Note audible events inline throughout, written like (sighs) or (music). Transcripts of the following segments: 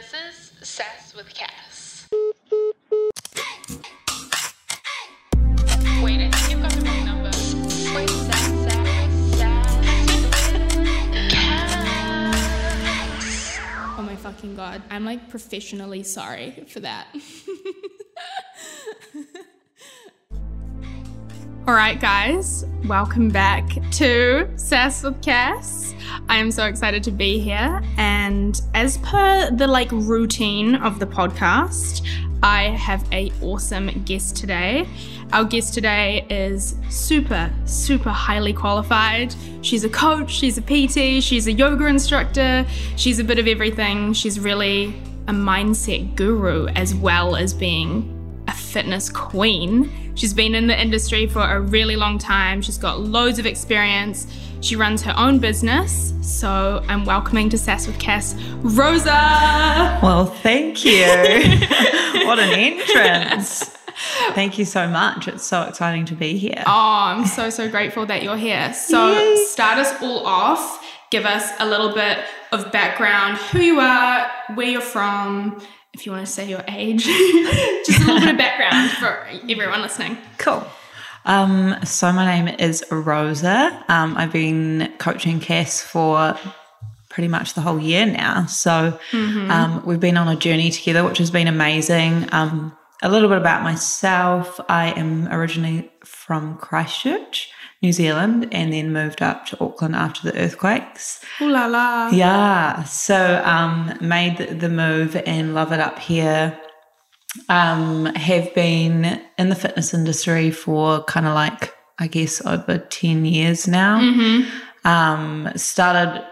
this is Sass with Cass. Wait, I think you've got the wrong number. Wait. Cass. Oh my fucking god. I'm like professionally sorry for that. (laughs) All right, guys, welcome back to Sass with Cass. I am so excited to be here. And as per the like routine of the podcast, I have a awesome guest today. Our guest today is super, super highly qualified. She's a coach, she's a PT, she's a yoga instructor, she's a bit of everything. She's really a mindset guru as well as being a fitness queen. She's been in the industry for a really long time. She's got loads of experience. She runs her own business. So I'm welcoming to Sass with Cass, Rosa. Well, thank you. (laughs) what an entrance. Thank you so much. It's so exciting to be here. Oh, I'm so, so grateful that you're here. So Yay. start us all off. Give us a little bit of background, who you are, where you're from, if you want to say your age, (laughs) just a little bit of background for everyone listening. Cool. Um, so my name is Rosa. Um, I've been coaching Cass for pretty much the whole year now. So um, we've been on a journey together, which has been amazing. Um, a little bit about myself. I am originally from Christchurch, New Zealand, and then moved up to Auckland after the earthquakes. Ooh la la. Yeah, so um, made the move and love it up here. Um, have been in the fitness industry for kind of like I guess over ten years now. Um, started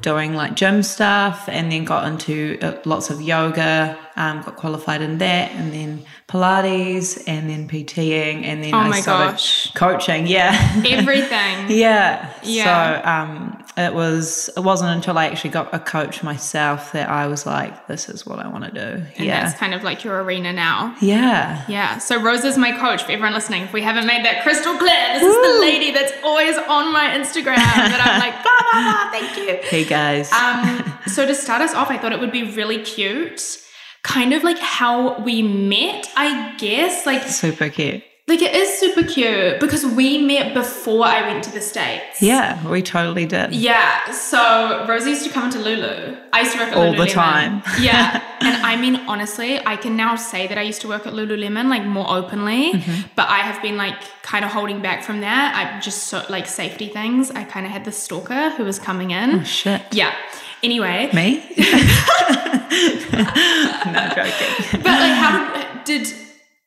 doing like gym stuff, and then got into uh, lots of yoga. Um, got qualified in that, and then Pilates, and then PTing, and then Oh I started gosh. coaching. Yeah, (laughs) Everything. yeah. Yeah. So um, it was. It wasn't until I actually got a coach myself that I was like, "This is what I want to do." And yeah. that's kind of like your arena now. Yeah. Yeah. So Rosa's my coach for everyone listening. If we haven't made that crystal clear, this is the lady that's always on my Instagram that I'm like, blah, blah, blah, thank you. Hey guys. Um, so to start us off, I thought it would be really cute. Kind of like how we met, I guess. Like, Super cute. Like it is super cute because we met before I went to the States. Yeah, we totally did. Yeah, so Rosie used to come into Lulu. I used to work at All the time. (laughs) yeah, (laughs) and I mean honestly, I can now say that I used to work at Lululemon like more openly, Mm-hmm. but I have been like kind of holding back from that. I just so like safety things. I kind of had the stalker who was coming in. Oh, Shit. Yeah. Anyway, Me? (laughs) no joking. but like, how did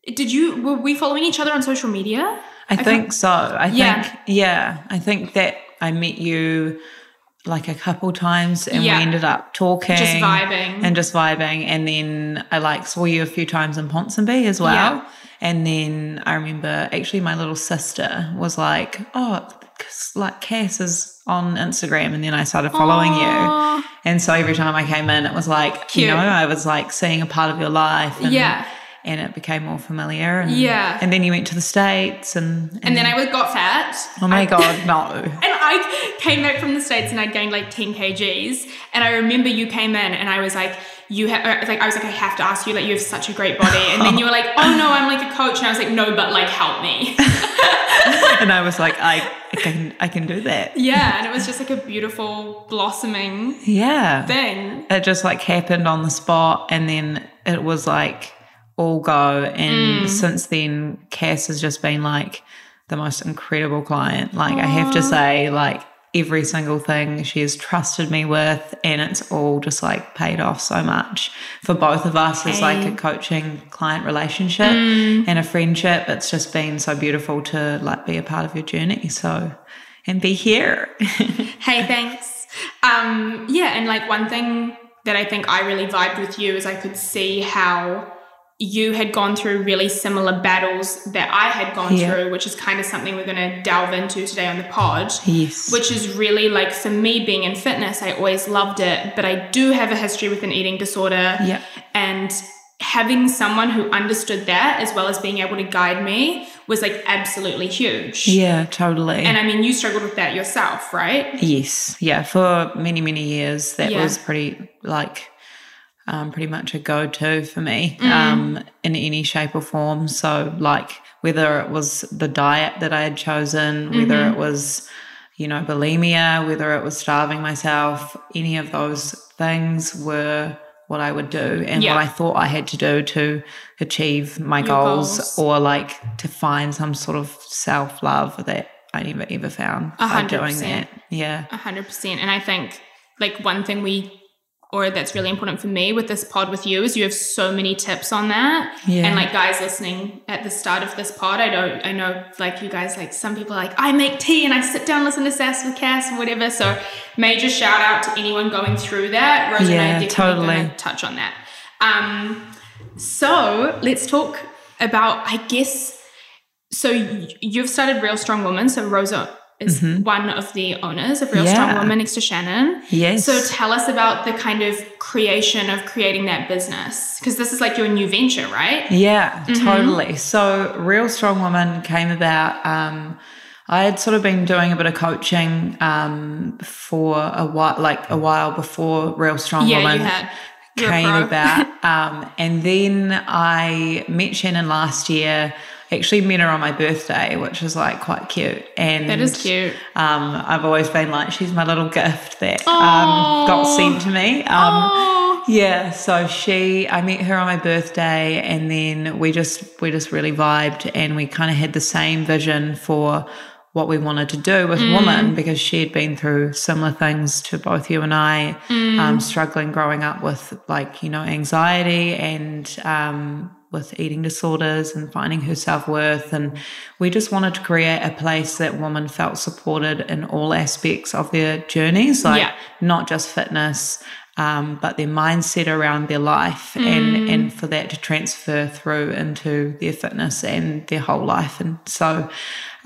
did you were we following each other on social media? I think so. I Yeah. think yeah. I think that I met you like a couple times and Yeah. we ended up talking Just vibing. and just vibing and then I like saw you a few times in Ponsonby as well Yeah. and then I remember actually my little sister was like oh like Cass is on Instagram and then I started following you and so every time I came in it was like Cute. you know I was like seeing a part of your life and, Yeah. And it became more familiar and Yeah. and then you went to the states and And then I got fat. oh my I- god (laughs) no And I came back from the States and I'd gained like 10 kgs. And I remember you came in and I was like, you have, like, I was like, I have to ask you, like, you have such a great body. And then you were like, oh no, I'm like a coach. And I was like, no, but like, help me. (laughs) and I was like, I, I can, I can do that. yeah. And it was just like a beautiful blossoming Yeah, thing. it just like happened on the spot, and then it was like all go. And since then, Cass has just been like the most incredible client. Like I have to say, like every single thing she has trusted me with, and it's all just like paid off so much for both of us as like a coaching client relationship and a friendship. It's just been so beautiful to like be a part of your journey. So and be here. (laughs) Hey, thanks. Um, yeah, and like one thing that I think I really vibed with you is I could see how you had gone through really similar battles that I had gone Yeah. through, which is kind of something we're going to delve into today on the pod. yes. Which is really like for me being in fitness, I always loved it, but I do have a history with an eating disorder. Yeah. And having someone who understood that as well as being able to guide me was like absolutely huge. Yeah, totally. And I mean, you struggled with that yourself, right? yes. Yeah. For many, many years, that Yeah. was pretty like um, pretty much a go to for me um, in any shape or form. So, like, whether it was the diet that I had chosen, whether it was, you know, bulimia, whether it was starving myself, any of those things were what I would do and Yeah. what I thought I had to do to achieve my goals, goals. or like to find some sort of self love that I never ever found A by hundred doing that. Yeah. A hundred percent. And I think like one thing we or that's really important for me with this pod with you is you have so many tips on that. Yeah. And like guys listening at the start of this pod, I don't I know like you guys like some people are like I make tea and I sit down listen to Sass with Cass and whatever. So major shout out to anyone going through that. Rose and I Yeah, are definitely totally. touch on that. Um so let's talk about I guess so you've started Real Strong Woman. So Rosa is one of the owners of Real Strong Mm-hmm. Woman next to Shannon. Yes. So tell us about the kind of creation of creating that business because this is like your new venture, right? Yeah, totally. So, Real Strong Woman came about. Um, I had sort of been doing a bit of coaching um, for a while, like a while before Real Strong Yeah, Woman you had. You're a came about. (laughs) Um, and then I met Shannon last year. Actually, met her on my birthday, which was like quite cute. And That is cute. Um, I've always been like, she's my little gift that um, got sent to me. Um, yeah, so she I met her on my birthday and then we just we just really vibed and we kind of had the same vision for what we wanted to do with woman because she had been through similar things to both you and I, um, struggling growing up with like, you know, anxiety and um, with eating disorders and finding her self worth. And we just wanted to create a place that women felt supported in all aspects of their journeys, like Yeah. not just fitness, um, but their mindset around their life and, and for that to transfer through into their fitness and their whole life. And so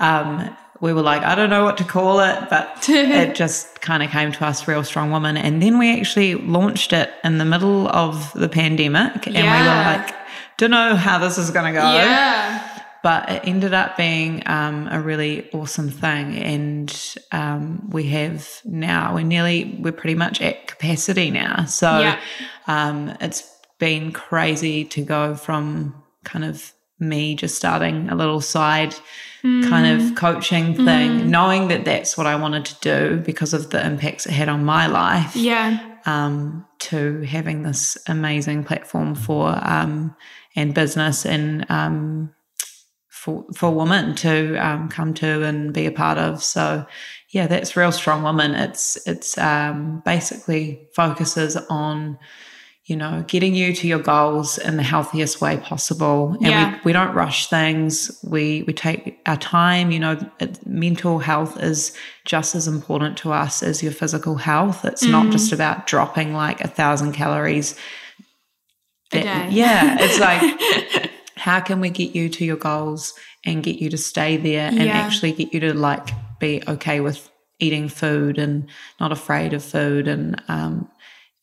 um, we were like, I don't know what to call it, but (laughs) it just kind of came to us, Real Strong Woman. And then we actually launched it in the middle of the pandemic. And we were like, don't know how this is going to go yeah. but it ended up being um, a really awesome thing and um, we have now we're nearly we're pretty much at capacity now so Yeah. um, it's been crazy to go from kind of me just starting a little side kind of coaching thing knowing that that's what i wanted to do because of the impacts it had on my life Yeah. um, to having this amazing platform for um, and business and um, for for women to um, come to and be a part of. So yeah, that's real strong woman. It's it's um, basically focuses on you know getting you to your goals in the healthiest way possible and Yeah. we, we don't rush things we we take our time you know it, mental health is just as important to us as your physical health it's not just about dropping like a thousand calories A day. yeah it's like (laughs) how can we get you to your goals and get you to stay there and Yeah. actually get you to like be okay with eating food and not afraid of food and um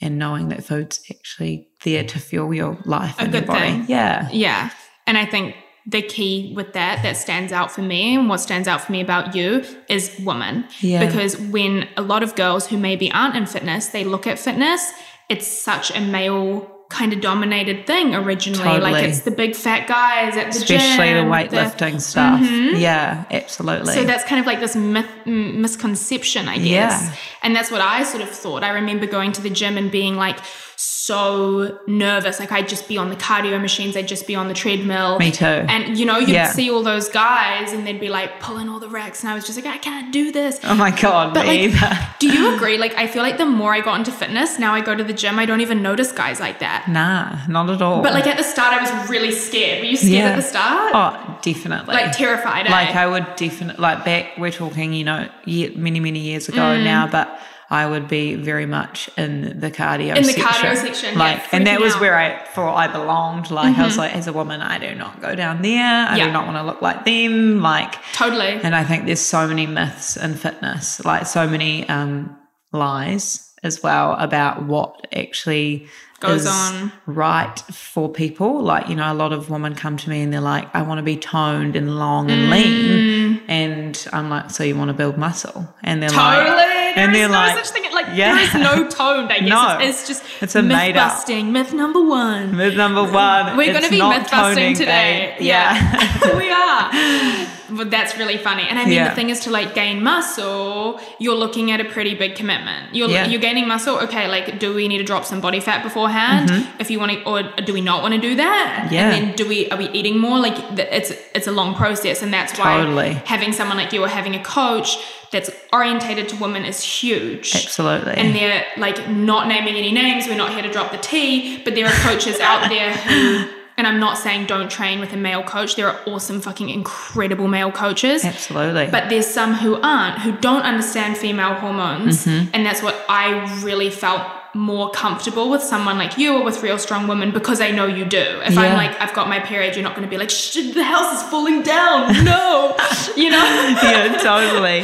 and knowing that food's actually there to fuel your life and your body thing. yeah Yeah. And I think the key with that that stands out for me and what stands out for me about you is woman. Yeah. Because when a lot of girls who maybe aren't in fitness, they look at fitness, it's such a male kind of dominated thing originally. Like it's the big fat guys at the gym. especially the gym. weightlifting stuff mm-hmm. yeah absolutely So that's kind of like this myth, m- misconception, I guess. Yeah. And that's what I sort of thought. I remember going to the gym and being like so nervous. Like I'd just be on the cardio machines, I'd just be on the treadmill. Me too. And you know, you'd Yeah. see all those guys and they'd be like pulling all the racks. And I was just like, I can't do this. oh my god But me like, either do you (laughs) agree? Like, I feel like the more I got into fitness, now I go to the gym, I don't even notice guys like that. nah not at all But like at the start, I was really scared. Were you scared Yeah. at the start? oh definitely like terrified. eh? like I would definitely like back we're talking you know many many years ago Mm. now but I would be very much in the cardio In the section. cardio section, yeah, like and that was out. where I thought I belonged like I was like as a woman I do not go down there I Yeah. do not want to look like them like totally. and I think there's so many myths in fitness like so many um lies as well about what actually Goes is on. right for people. Like, you know, a lot of women come to me and they're like, I want to be toned and long Mm. and lean. And I'm like, so you want to build muscle? And they're like, Totally, And there they're no like- such thing. Like Yeah. there is no (laughs) tone. I guess No. it's, it's just It's a myth made up- busting. Myth number one. Myth number one. We're going to be myth busting today. Yeah, (laughs) we are. (laughs) But that's really funny. And I mean, Yeah. the thing is to like gain muscle, you're looking at a pretty big commitment. You're Yeah. you're gaining muscle. Okay, like do we need to drop some body fat beforehand? If you want to, or do we not want to do that? Mm-hmm. Yeah. And then do we are we eating more? Like it's it's a long process, and that's why Totally. having someone like you or having a coach that's orientated to women is huge. Absolutely. And they're like not naming any names. We're not here to drop the tea, but there are coaches out there who, and I'm not saying don't train with a male coach. There are awesome, fucking incredible male coaches. Absolutely. But there's some who aren't, who don't understand female hormones. Mm-hmm. And that's what I really felt more comfortable with someone like you or with real strong women because I know you do. If I'm like, I've got my period, you're not going to be like, Shh, the house is falling down. No. (laughs) you know? (laughs) yeah, totally.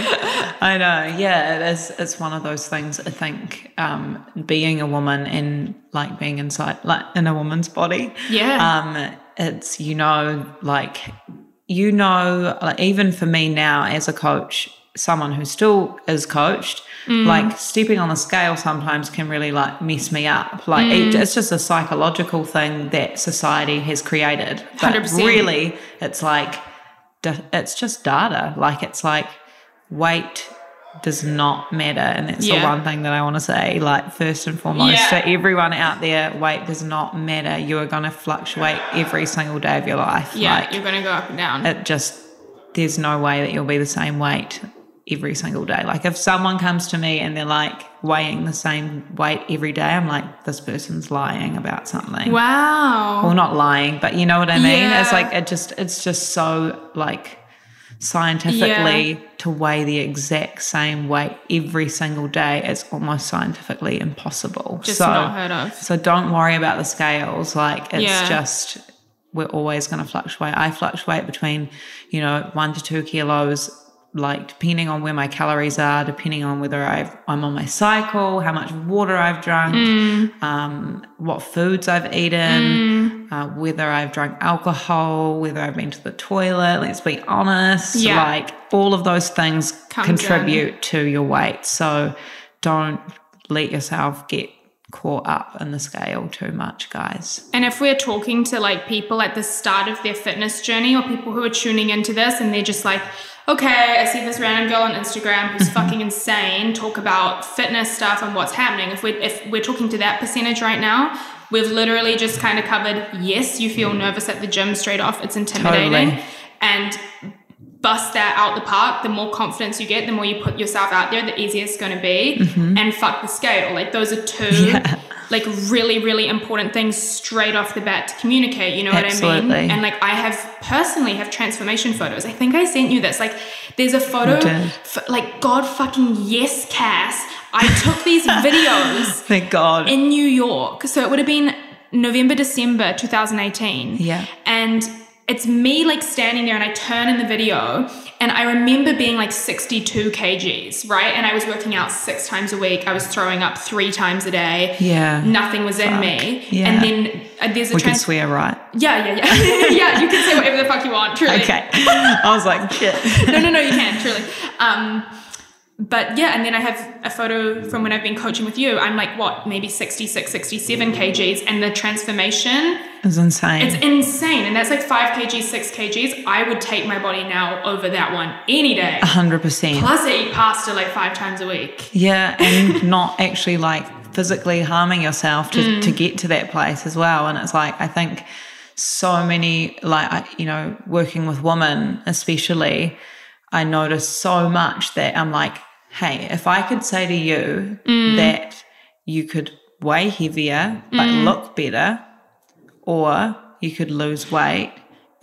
I know. Yeah, it is. It's one of those things. I think um, being a woman and like being inside, like in a woman's body. Yeah. Um, it's you know, like you know, like even for me now as a coach, someone who still is coached, mm. like stepping on the scale sometimes can really like mess me up. Like it, mm. it's just a psychological thing that society has created. But 100%. really, it's like it's just data. Like it's like weight does not matter, and that's the one thing that I want to say. Like first and foremost, Yeah. to everyone out there, weight does not matter. You are going to fluctuate every single day of your life. yeah. Like, you're going to go up and down. it just there's no way that you'll be the same weight every single day. Like if someone comes to me and they're like weighing the same weight every day, I'm like, this person's lying about something. wow. Well, not lying, but you know what I mean? Yeah. It's like it just it's just so like scientifically to weigh the exact same weight every single day is almost scientifically impossible. Just so, not heard of. So don't worry about the scales. Like it's Yeah. just we're always going to fluctuate. I fluctuate between, you know, one to two kilos, like depending on where my calories are, depending on whether I've, I'm on my cycle, how much water I've drunk, Mm. um, what foods I've eaten, uh, whether I've drunk alcohol, whether I've been to the toilet. Let's be honest. Yeah. Like all of those things Comes contribute to your weight. So don't let yourself get caught up in the scale too much, guys. And if we're talking to like people at the start of their fitness journey or people who are tuning into this and they're just like, okay, I see this random girl on Instagram who's mm-hmm. fucking insane talk about fitness stuff and what's happening. If we if we're talking to that percentage right now, we've literally just kind of covered yes, you feel nervous at the gym straight off, it's intimidating. Totally. And bust that out the park, the more confidence you get, the more you put yourself out there, the easier it's going to be. And fuck the scale. Like those are two Mm-hmm. Yeah. like really really important things straight off the bat to communicate. You know what I mean? And like I have personally have transformation photos. I think I sent you this. Like there's a photo. F- like God fucking yes, Cass. I took these (laughs) videos Thank God. in New York. So it would have been November, December 2018. Yeah. And it's me like standing there and I turn in the video and I remember being like 62 kgs, right? And I was working out six times a week. I was throwing up three times a day. Yeah. Nothing was in me. Yeah. And then uh, there's a we can swear, right? Yeah, yeah, yeah. (laughs) yeah, you can say whatever the fuck you want, truly. Okay. I was like, shit. (laughs) no, no, no, you can, truly. Um, but yeah, and then I have a photo from when I've been coaching with you. I'm like, what, maybe 66, 67 kgs. And the transformation, is insane. it's insane. And that's like five kgs, six kgs. I would take my body now over that one any day. 100%. Plus, I eat pasta like five times a week. Yeah, and (laughs) not actually like physically harming yourself to, Mm. to get to that place as well. And it's like, I think so many, like, I- you know, working with women especially, I notice so much that I'm like, hey, if I could say to you Mm. that you could weigh heavier but Mm. look better, or you could lose weight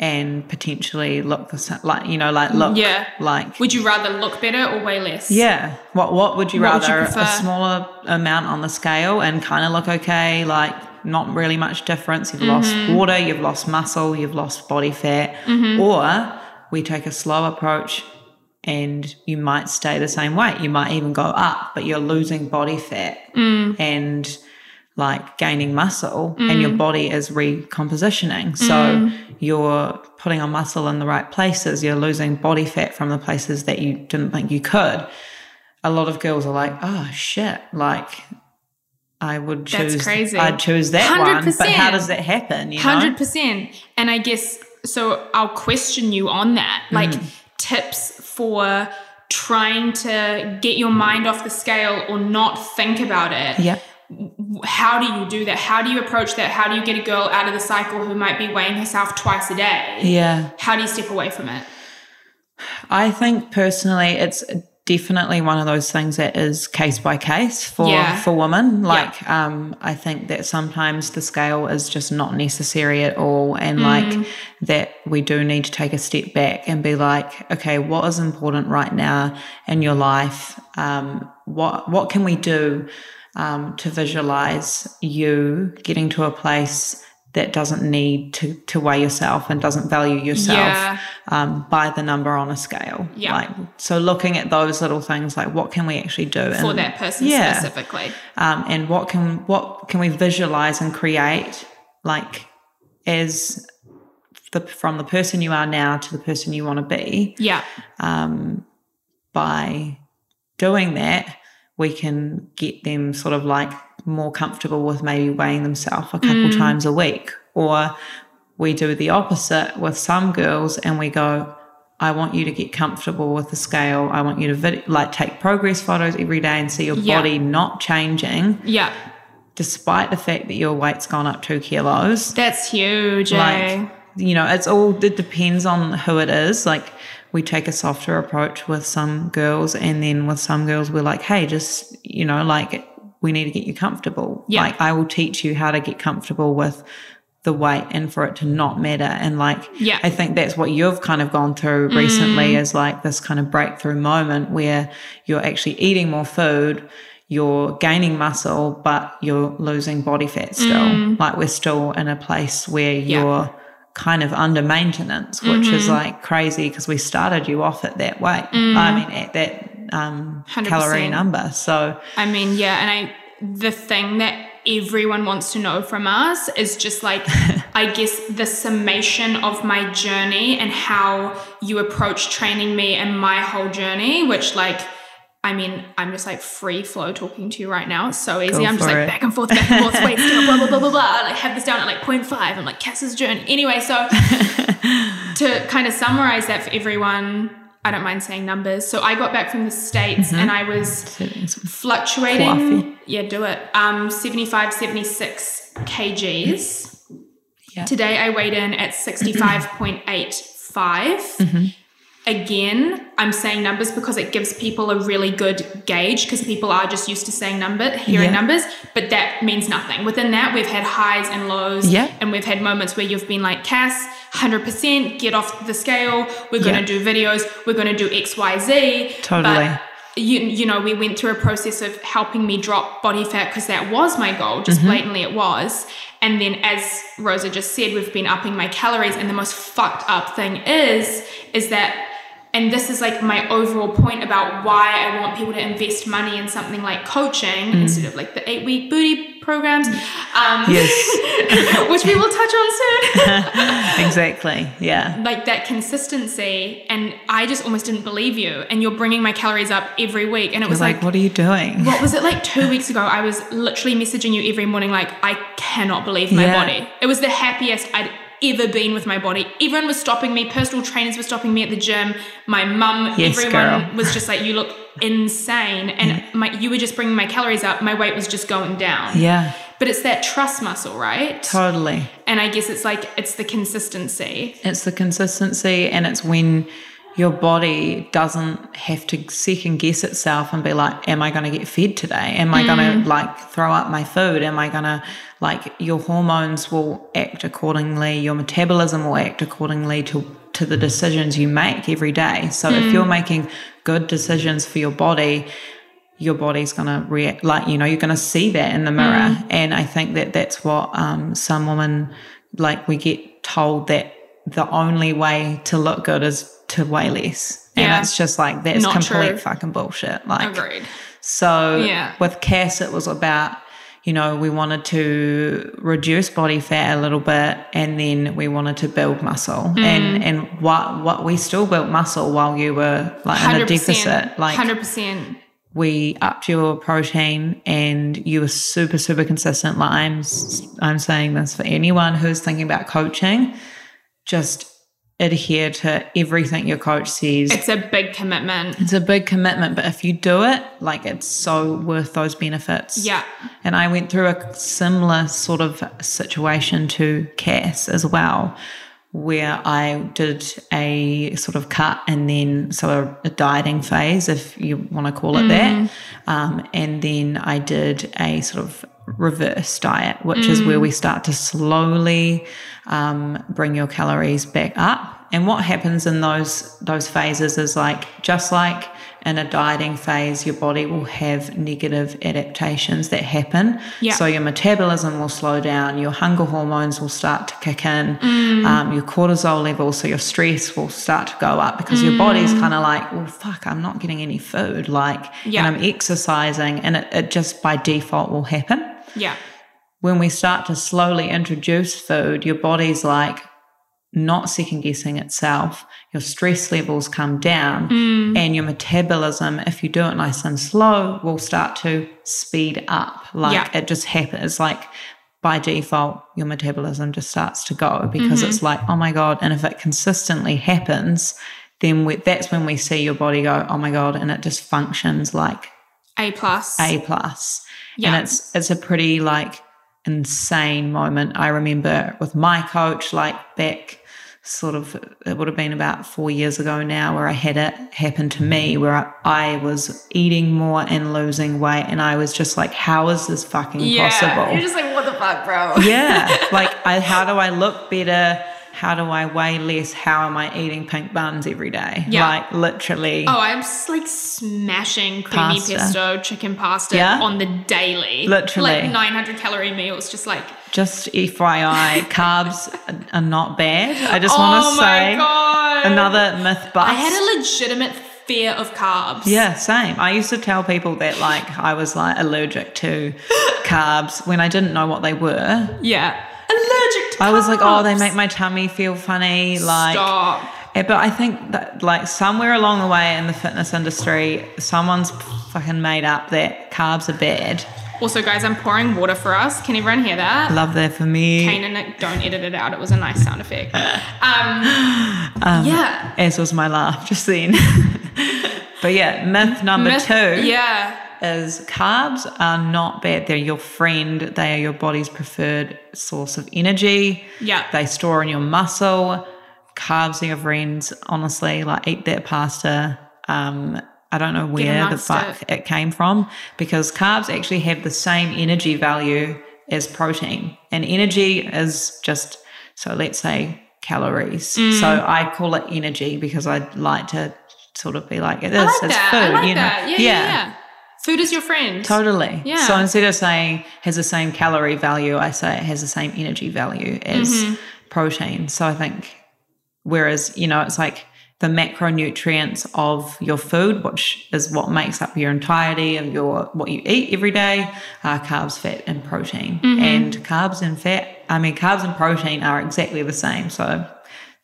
and potentially look the like, you know, like look Yeah. like Would you rather look better or weigh less? yeah. What What would you What would you rather? a smaller amount on the scale and kind of look okay, like not really much difference. You've lost Mm-hmm. water, you've lost muscle, you've lost body fat, Mm-hmm. or we take a slow approach and you might stay the same weight. You might even go up, but you're losing body fat Mm. and like gaining muscle and Mm. your body is recompositioning. So you're putting on muscle in the right places. You're losing body fat from the places that you didn't think you could. a lot of girls are like, oh shit, like I would choose. That's crazy. I'd choose that one. But how does that happen? You? Hundred percent. And I guess so. I'll question you on that. Like Mm. tips for trying to get your mind off the scale or not think about it. Yeah. How do you do that? How do you approach that? How do you get a girl out of the cycle who might be weighing herself twice a day? Yeah. How do you step away from it? I think personally, it's definitely one of those things that is case by case for Yeah. for women. Like, um, I think that sometimes the scale is just not necessary at all, and like that we do need to take a step back and be like, okay, what is important right now in your life? Um, what what can we do um, to visualize you getting to a place that doesn't need to to weigh yourself and doesn't value yourself Yeah. um, by the number on a scale. Yeah. Like so, looking at those little things, like what can we actually do For and, that person yeah. specifically. um, and what can what can we visualize and create, like as the from the person you are now to the person you want to be. Yeah. Um, by doing that, we can get them sort of like more comfortable with maybe weighing themselves a couple times a week. Or we do the opposite with some girls and we go, I want you to get comfortable with the scale. I want you to vid- like take progress photos every day and see your Yeah. body not changing Yeah. despite the fact that your weight's gone up two kilos That's huge. eh? like you know it's all it depends on who it is like we take a softer approach with some girls and then with some girls we're like hey just you know like we need to get you comfortable Yeah. like i will teach you how to get comfortable with the weight and for it to not matter and like Yeah. Mm. i think that's what you've kind of gone through recently is like this kind of breakthrough moment where you're actually eating more food you're gaining muscle but you're losing body fat still like we're still in a place where Mm. Yeah. you're kind of under maintenance which is Mm-hmm. like crazy because we started you off at that weight Mm. i mean at that um 100%. calorie number so I mean, yeah, and I the thing that everyone wants to know from us is just like (laughs) I guess the summation of my journey and how you approach training me and my whole journey, which like I mean, I'm just like free flow talking to you right now. It's so easy. Go I'm just like it. back and forth, back and forth, (laughs) scale, blah, blah, blah, blah, blah. Like have this down at like 0.5. I'm like Cass's journey. Anyway, so (laughs) to kind of summarize that for everyone, I don't mind saying numbers. So I got back from the States and I was fluctuating. Coffee. Yeah, do it. Um, 75, 76 kgs. Yeah. Today I weighed in at 65.85. Mm-hmm. Again, I'm saying numbers because it gives people a really good gauge because people are just used to saying number, hearing Yeah. numbers, but that means nothing. Within that, we've had highs and lows, Yeah. and we've had moments where you've been like, Cass, 100%, get off the scale. We're going Yeah. to do videos. We're going to do X, Y, Z. Totally. But you, you know, we went through a process of helping me drop body fat because that was my goal, just Mm-hmm. blatantly it was. And then, as Rosa just said, we've been upping my calories. And the most fucked up thing is, is that, and this is like my overall point about why I want people to invest money in something like coaching Mm. instead of like the eight week booty programs, um, yes (laughs) which we will touch on soon. (laughs) exactly yeah like that consistency and i just almost didn't believe you and you're bringing my calories up every week and it was like, like, what are you doing what was it like two (laughs) weeks ago i was literally messaging you every morning like i cannot believe my Yeah. body it was the happiest i'd ever been with my body. Everyone was stopping me. Personal trainers were stopping me at the gym. My mum Yes, everyone girl. was just like you look insane. And my you were just bringing my calories up. My weight was just going down. Yeah. But it's that trust muscle right? Totally. And i guess it's like it's the consistency. It's the consistency and it's when your body doesn't have to second guess itself and be like, Am I gonna get fed today? Am I gonna mm. like throw up my food? Am I gonna like your hormones will act accordingly, your metabolism will act accordingly to to the decisions you make every day. So if mm. you're making good decisions for your body, your body's going to react like you know you're going to see that in the mirror mm. and i think that that's what um, some women like we get told that the only way to look good is to weigh less and it's just like that's Not complete true. fucking bullshit like agreed so Yeah. with Cass, it was about, you know, we wanted to reduce body fat a little bit and then we wanted to build muscle. Mm. And and what what we still built muscle while you were like in a deficit. Like hundred percent. we upped your protein and you were super super consistent like i'm i'm saying this for anyone who's thinking about coaching just adhere to everything your coach says It's a big commitment. it's a big commitment but if you do it like it's so worth those benefits Yeah. and I went through a similar sort of situation to Cass as well, where I did a sort of cut and then so a, a dieting phase, if you want to call it that. Um, and then I did a sort of reverse diet, which is where we start to slowly um, bring your calories back up. And what happens in those those phases is like just like in a dieting phase, your body will have negative adaptations that happen. Yeah. So your metabolism will slow down, your hunger hormones will start to kick in, um, your cortisol levels, so your stress will start to go up because your body's kind of like, well, fuck, I'm not getting any food, like, Yeah. and I'm exercising, and it, it just by default will happen Yeah. when we start to slowly introduce food, your body's like not second guessing itself. Your stress levels come down, mm. and your metabolism, if you do it nice and slow, will start to speed up. Like Yeah. it just happens. Like by default, your metabolism just starts to go because mm-hmm. it's like, oh my God. And if it consistently happens, then we, that's when we see your body go, oh my God. And it just functions like A plus. a plus. Yeah. And it's it's a pretty like insane moment. I remember with my coach, like back sort of it would have been about four years ago now where I had it happen to me where I, I was eating more and losing weight and I was just like, how is this fucking yeah. possible? You're just like, what the fuck, bro? yeah. (laughs) Like I how do I look better? How do I weigh less? How am I eating pink buns every day? Yeah. Like literally. Oh, I'm just like smashing creamy Pasta. pesto, chicken pasta Yeah. on the daily. Literally. Like 900 calorie meals, just like, Just FYI, (laughs) carbs are not bad. I just oh want to say God. another myth bust. I had a legitimate fear of carbs. yeah, same. I used to tell people that like I was like allergic to (laughs) carbs when I didn't know what they were. Yeah. I was like, oh, they make my tummy feel funny. Like, Stop. Yeah, but I think that like somewhere along the way in the fitness industry, someone's fucking made up that carbs are bad. Also, guys, I'm pouring water for us. Can everyone hear that? Love that for me. Kane and Nick, don't edit it out. It was a nice sound effect. (laughs) Um, yeah. As was my laugh just then. (laughs) but yeah, myth number Myth- two. Yeah. is carbs are not bad. They're your friend. They are your body's preferred source of energy. Yeah. They store in your muscle. Carbs are your friends. Honestly, like eat that pasta. Um, I don't know where the fuck it. came from because carbs actually have the same energy value as protein. And energy is just, so let's say calories. Mm. So I call it energy because I like to sort of be like, it is, like it's that. food, like you know. that. Yeah, yeah, yeah. Food is your friend. Totally. Yeah. So instead of saying has the same calorie value, I say it has the same energy value as Mm-hmm. protein. So I think, whereas, you know, it's like the macronutrients of your food, which is what makes up your entirety of your what you eat every day, are carbs, fat, and protein. Mm-hmm. And carbs and fat, I mean, carbs and protein are exactly the same. So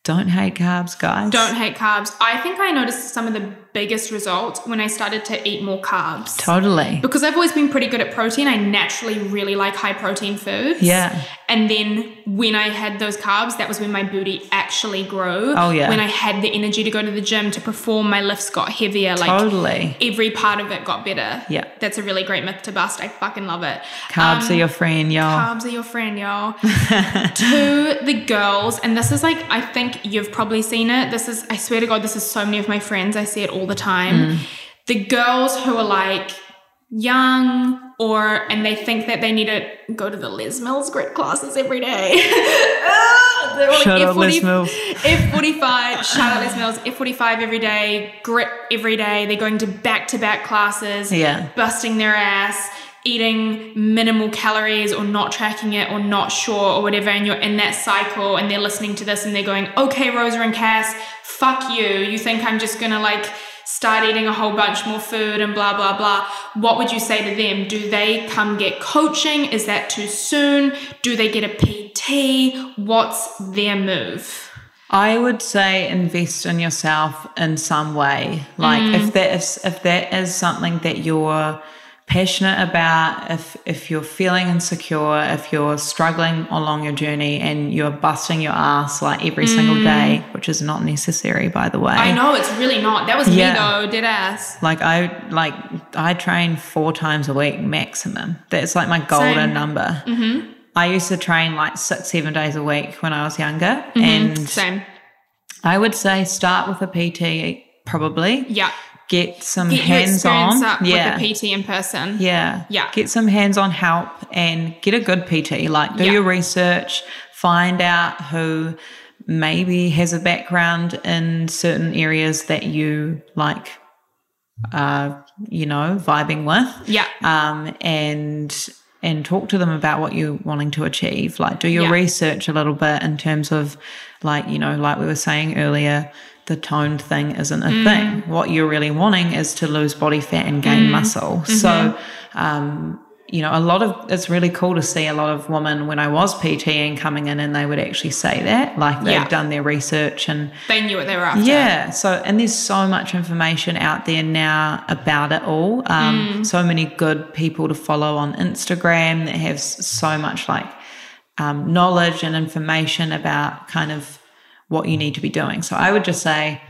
don't hate carbs, guys. Don't hate carbs. I think I noticed some of the biggest results when I started to eat more carbs. Totally. Because I've always been pretty good at protein, I naturally really like high protein foods. Yeah. And then when I had those carbs, that was when my booty actually grew. Oh, yeah. When I had the energy to go to the gym to perform, my lifts got heavier. Like Totally. every part of it got better. Yeah. That's a really great myth to bust. I fucking love it. Carbs Um, are your friend, y'all. Carbs are your friend, y'all. (laughs) to the girls, and this is like, I think you've probably seen it. This is, I swear to God, this is so many of my friends. I see it all the time. The girls who are like young or, and they think that they need to go to the Les Mills grit classes every day. (laughs) (laughs) They're all Shout out Les F40 Mills. F45, shout out Les Mills, F45 every day, grit every day. They're going to back to back classes Yeah. busting their ass, eating minimal calories or not tracking it or not sure or whatever, and you're in that cycle and they're listening to this and they're going, okay, Rosa and Cass, fuck you. You think I'm just gonna like start eating a whole bunch more food and blah, blah, blah. What would you say to them? Do they come get coaching? Is that too soon? Do they get a PT? What's their move? I would say invest in yourself in some way. Like Mm. if that is if that is something that you're passionate about, if if you're feeling insecure, if you're struggling along your journey and you're busting your ass like every single day, which is not necessary by the way. Mm. I know it's really not. That was Yeah. me though, dead ass. Like I like I train four times a week maximum. That's like my golden Same. number. Mm-hmm. I used to train like six, seven days a week when I was younger, and Same. I would say start with a PT probably. Yeah. Get some Get hands on. yeah. with the PT in person. yeah. Yeah. Get some hands on help and get a good PT. Like do Yeah. your research, find out who maybe has a background in certain areas that you like uh, you know, vibing with. Yeah. um, and and talk to them about what you're wanting to achieve. Like, do your Yeah. research a little bit in terms of, like, you know, like we were saying earlier, the toned thing isn't a Mm. thing. What you're really wanting is to lose body fat and Mm. gain muscle. Mm-hmm. So, um, you know, a lot of it's really cool to see a lot of women when I was PTing coming in and they would actually say that, like they've Yeah. done their research and They knew what they were after. yeah. So, and there's so much information out there now about it all. Um, So many good people to follow on Instagram that have so much like um, knowledge and information about kind of what you need to be doing. So, I would just say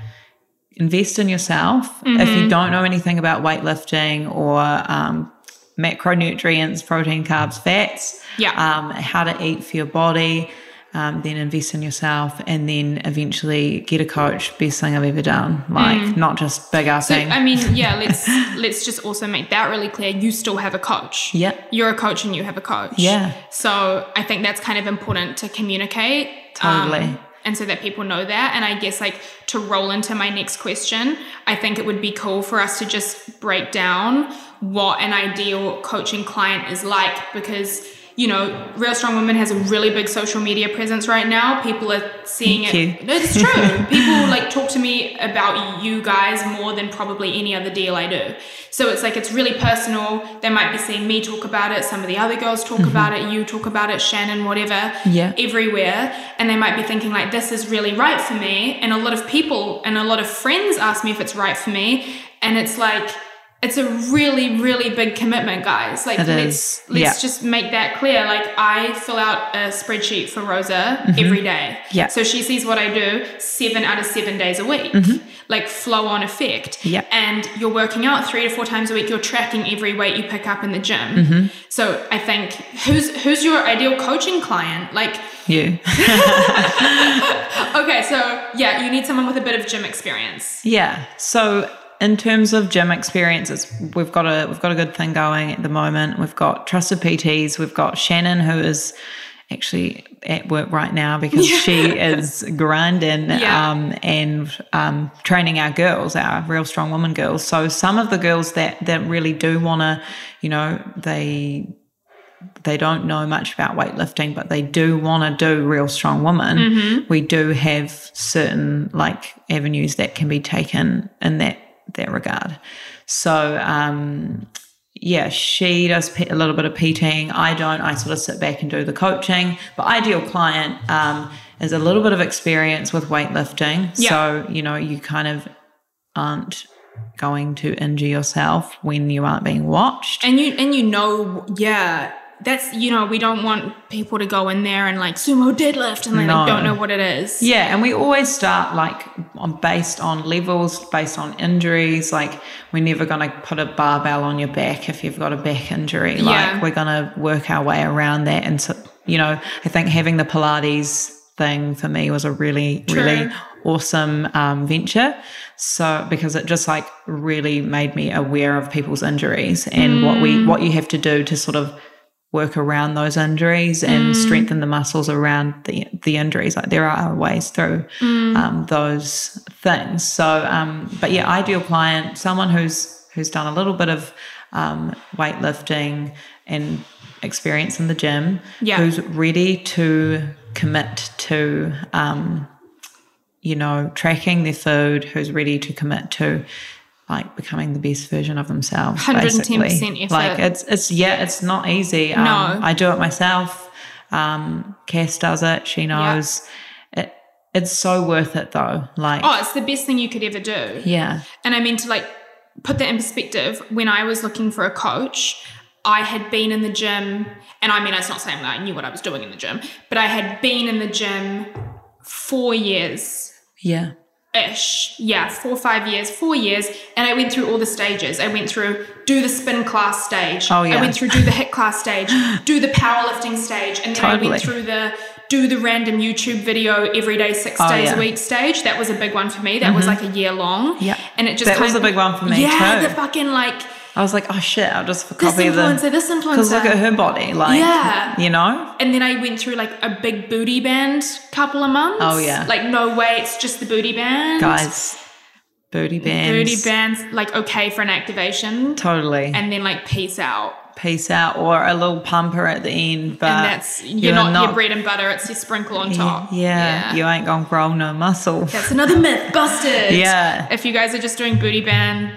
invest in yourself. If you don't know anything about weightlifting or um, macronutrients, protein, carbs, fats, Yeah. um, how to eat for your body, um, then invest in yourself, and then eventually get a coach. Best thing I've ever done. Like not just big Mm. So. I mean, yeah, (laughs) let's let's just also make that really clear. You still have a coach. Yeah. You're a coach and you have a coach. Yeah. So I think that's kind of important to communicate. um, Totally. And so that people know that. And I guess like to roll into my next question, I think it would be cool for us to just break down what an ideal coaching client is like because you know, Real Strong Woman has a really big social media presence right now. People are seeing Thank it. No, it's true. (laughs) People like talk to me about you guys more than probably any other deal I do. So it's like it's really personal. They might be seeing me talk about it, some of the other girls talk about mm-hmm. it, you talk about it, Shannon, whatever. Yeah. Everywhere. And they might be thinking like this is really right for me. And a lot of people and a lot of friends ask me if it's right for me. And it's like it's a really, really big commitment, guys. Like It let's is. let's Yeah. just make that clear. Like I fill out a spreadsheet for Rosa every day. Mm-hmm. Yeah. So she sees what I do seven out of seven days a week. Like flow on effect. Mm-hmm. Yeah. And you're working out three to four times a week. You're tracking every weight you pick up in the gym. Mm-hmm. So I think who's who's your ideal coaching client? Like you. (laughs) (laughs) okay, so yeah, you need someone with a bit of gym experience. Yeah. So in terms of gym experiences, we've got a we've got a good thing going at the moment. We've got trusted PTs. We've got Shannon, who is actually at work right now because (laughs) she is grinding Yeah. um, and um, training our girls, our real strong woman girls. So some of the girls that that really do want to, you know, they they don't know much about weightlifting, but they do want to do real strong woman. We do have certain like avenues that can be taken in that that regard. So um, yeah, she does a little bit of PTing. I don't. I sort of sit back and do the coaching. But ideal client um, is a little bit of experience with weightlifting. Yeah. So you know you kind of aren't going to injure yourself when you aren't being watched. And you and you know, yeah, that's you know, we don't want people to go in there and like sumo deadlift and they No. like, don't know what it is. Yeah, and we always start like on based on levels, based on injuries. Like we're never going to put a barbell on your back if you've got a back injury. Yeah. Like we're going to work our way around that. And so, you know, I think having the Pilates thing for me was a really, really awesome um, venture. So because it just like really made me aware of people's injuries and what we what you have to do to sort of work around those injuries and strengthen the muscles around the the injuries. Like there are ways through um, those things. So, um, but yeah, ideal client, someone who's who's done a little bit of um, weightlifting and experience in the gym, Yeah. who's ready to commit to. Um, you know, tracking their food, who's ready to commit to like becoming the best version of themselves. 110% basically. effort. Like it's it's yeah, it's not easy. Um, No. I do it myself. Um, Cass does it. She knows. It, it's so worth it though. Like, Oh, it's the best thing you could ever do. yeah, And I mean to like put that in perspective, when I was looking for a coach, I had been in the gym, and I mean, it's not saying that I knew what I was doing in the gym, but I had been in the gym four years yeah, ish. Yeah, four five years, four years. And I went through all the stages. I went through do the spin class stage. Oh, yeah. I went through do the HIIT class stage, (laughs) do the powerlifting stage. And then I went through the do the random YouTube video every day, six Oh, days yeah. Mm-hmm. a week stage. That was a big one for me. That was like a year long. Yeah. And it just That was kind a big one for me yeah, too. the fucking like I was like, oh shit, I'll just copy This influencer, this influencer. because look at her body, like, Yeah. you know, And then I went through like a big booty band couple of months. Oh, yeah. Like no way, it's just the booty band. guys, booty bands, Booty bands like okay for an activation. totally. and then like peace out. Peace out, or a little pumper at the end, but and that's you're, you're not, your bread and butter, it's your sprinkle on top. Yeah, you ain't gonna grow no muscle. That's another myth busted. (laughs) Yeah. If you guys are just doing booty band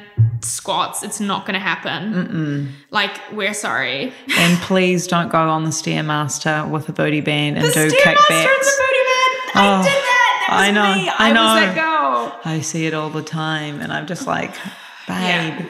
squats, it's not gonna happen. Mm-mm. Like, we're sorry. And (laughs) please don't go on the stairmaster with a booty band and The do Stairmaster kickbacks. is a booty band. I Oh, did that. That was I know, me. I I, was know. I see it all the time, and I'm just like, (sighs) babe, Yeah.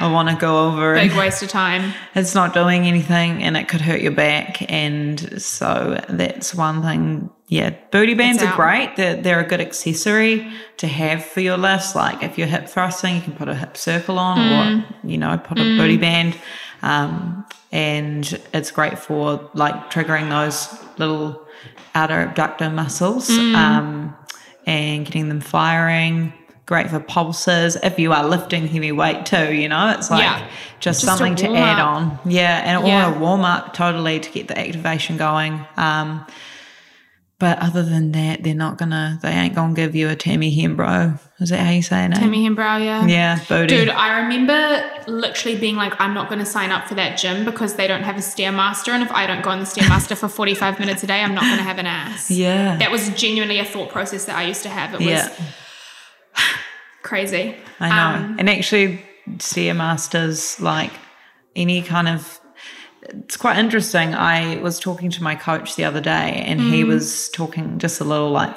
I want to go over Big waste of time. (laughs) it's not doing anything, and it could hurt your back. And so that's one thing. Yeah, booty bands are great. They're, they're a good accessory to have for your lifts. Like if you're hip thrusting, you can put a hip circle on, Mm. or you know, put a booty band. Um, and it's great for like triggering those little outer abductor muscles Mm. um, and getting them firing. Great for pulses if you are lifting heavy weight too. You know, it's like Yeah. just, Just something to add up. on. Yeah, and Yeah. or a warm up totally to get the activation going. Um, but other than that, they're not gonna. They ain't gonna give you a Tammy Hembro. Is that how you say it? Tammy Hembrow, yeah. Yeah, booty. Dude, I remember literally being like, I'm not going to sign up for that gym because they don't have a Stairmaster. And if I don't go on the Stairmaster for 45 minutes a day, I'm not going to have an ass. yeah, That was genuinely a thought process that I used to have. It was yeah. (sighs) crazy. I know. Um, and actually, Stairmasters, like any kind of, it's quite interesting. I was talking to my coach the other day, and he was talking just a little like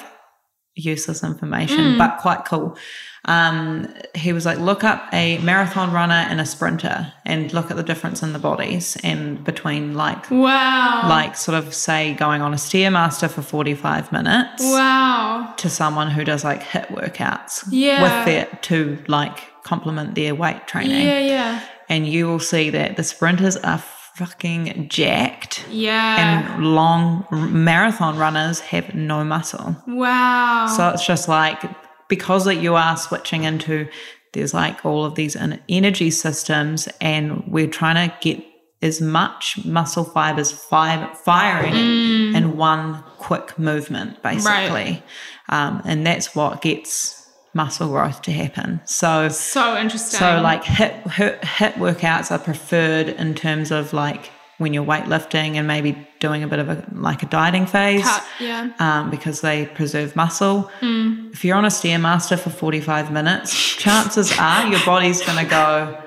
useless information, but quite cool. Um, he was like, look up a marathon runner and a sprinter, and look at the difference in the bodies and between like. wow. Like, sort of say, going on a Stairmaster for 45 minutes wow. to someone who does like HIIT workouts Yeah. with their to like complement their weight training Yeah, yeah. and you will see that the sprinters are fucking jacked Yeah. and long marathon runners have no muscle wow. so it's just like because that you are switching into there's like all of these energy systems and we're trying to get as much muscle fibers fi- firing in one quick movement basically. Um, and that's what gets muscle growth to happen. So so interesting. so like HIIT, HIIT HIIT workouts are preferred in terms of like when you're weightlifting and maybe doing a bit of a like a dieting phase Cut, yeah. um, because they preserve muscle. If you're on a stairmaster for 45 minutes, chances are your body's going to go,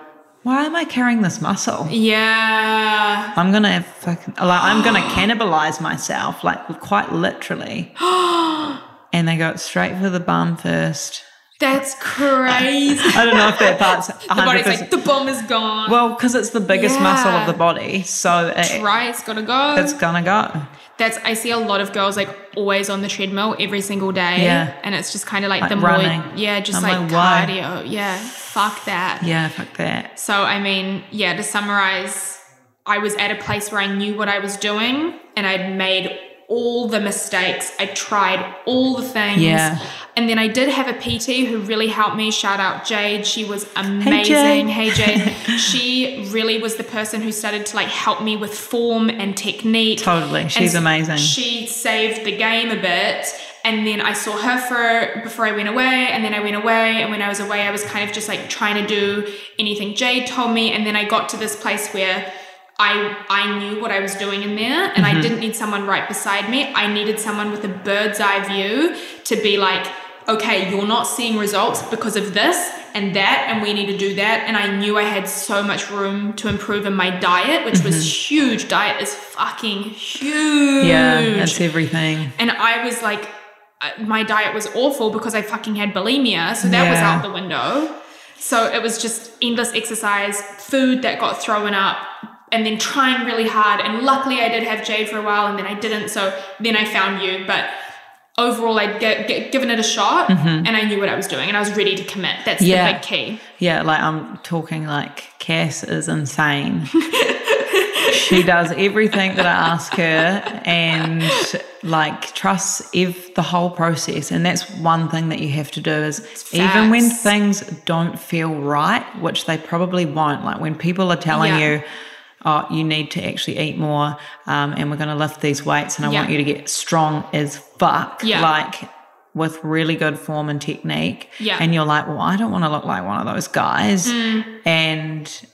why am I carrying this muscle? Yeah. I'm gonna have fucking, like I'm gonna (gasps) cannibalize myself, like quite literally. (gasps) and they go straight for the bum first. That's crazy. I don't know if that part's 100%. (laughs) the body's like, the bomb is gone. well, because it's the biggest muscle of the body, so it, right, it's gotta go. it's gonna go. That's I see a lot of girls like always on the treadmill every single day. Yeah. And it's just kind of like, Like the running. more yeah, just I'm like, like, cardio. Yeah. Fuck that. Yeah, fuck that. So I mean, yeah, to summarize, I was at a place where I knew what I was doing and I'd made all the mistakes. I tried all the things. Yeah. And then I did have a PT who really helped me. Shout out Jade. She was amazing. Hey Jade. Hey Jade. (laughs) she really was the person who started to like help me with form and technique. Totally. She's amazing. She saved the game a bit. And then I saw her for before I went away, and then I went away. And when I was away, I was kind of just like trying to do anything Jade told me. And then I got to this place where I I knew what I was doing in there, and Mm-hmm. I didn't need someone right beside me. I needed someone with a bird's eye view to be like, okay, you're not seeing results because of this and that, and we need to do that. And I knew I had so much room to improve in my diet, which was huge. Diet is fucking huge. Mm-hmm. Yeah, that's everything. And I was like, uh, my diet was awful because I fucking had bulimia. So that was out the window. So it was just endless exercise, food that got thrown up, and then trying really hard. And luckily, I did have Jade for a while, and then I didn't. So then I found you. But overall, I'd get, get, given it a shot, mm-hmm. and I knew what I was doing, and I was ready to commit. That's Yeah. the big key. Yeah, like I'm talking like Cass is insane. she does everything that I ask her and like trusts ev- the whole process. And that's one thing that you have to do is even when things don't feel right, which they probably won't, like when people are telling Yeah. you, oh, you need to actually eat more um, and we're going to lift these weights and I want you to get strong as fuck. Yeah. Like, with really good form and technique. Yeah. And you're like, well, I don't want to look like one of those guys. Mm. And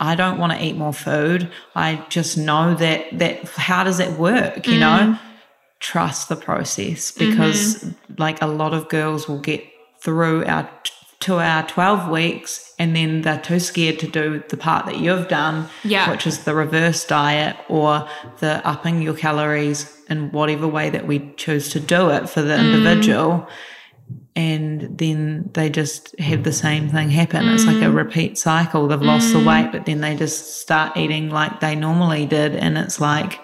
I don't want to eat more food. I just know that that how does it work, you Mm. know? Trust the process because Mm-hmm. like a lot of girls will get through our to our 12 weeks and then they're too scared to do the part that you've done Yeah. which is the reverse diet or the upping your calories in whatever way that we choose to do it for the Mm. individual and then they just have the same thing happen. It's like a repeat cycle. They've lost the weight, but then they just start eating like they normally did, and it's like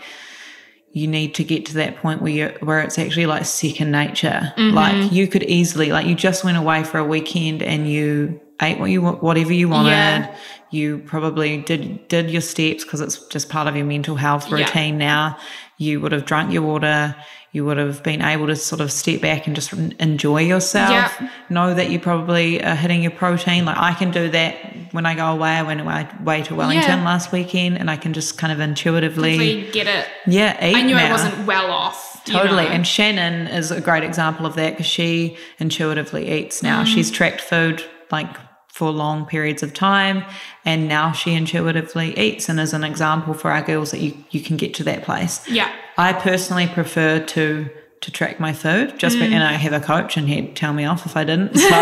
you need to get to that point where you where it's actually like second nature. Mm-hmm. Like you could easily like you just went away for a weekend and you ate what you whatever you wanted. Yeah. You probably did did your steps because it's just part of your mental health Yeah. routine now. You would have drunk your water. You would have been able to sort of step back and just enjoy yourself. Yeah. Know that you probably are hitting your protein. Like I can do that when I go away. I went away, to Wellington Yeah. last weekend, and I can just kind of intuitively, get it. yeah, eat I knew I wasn't well off. you Totally. know. And Shannon is a great example of that because she intuitively eats now. Mm. She's tracked food like for long periods of time and now she intuitively eats and is an example for our girls that you, you can get to that place. yeah. I personally prefer to to track my food just Mm. and I have a coach and he'd tell me off if I didn't. So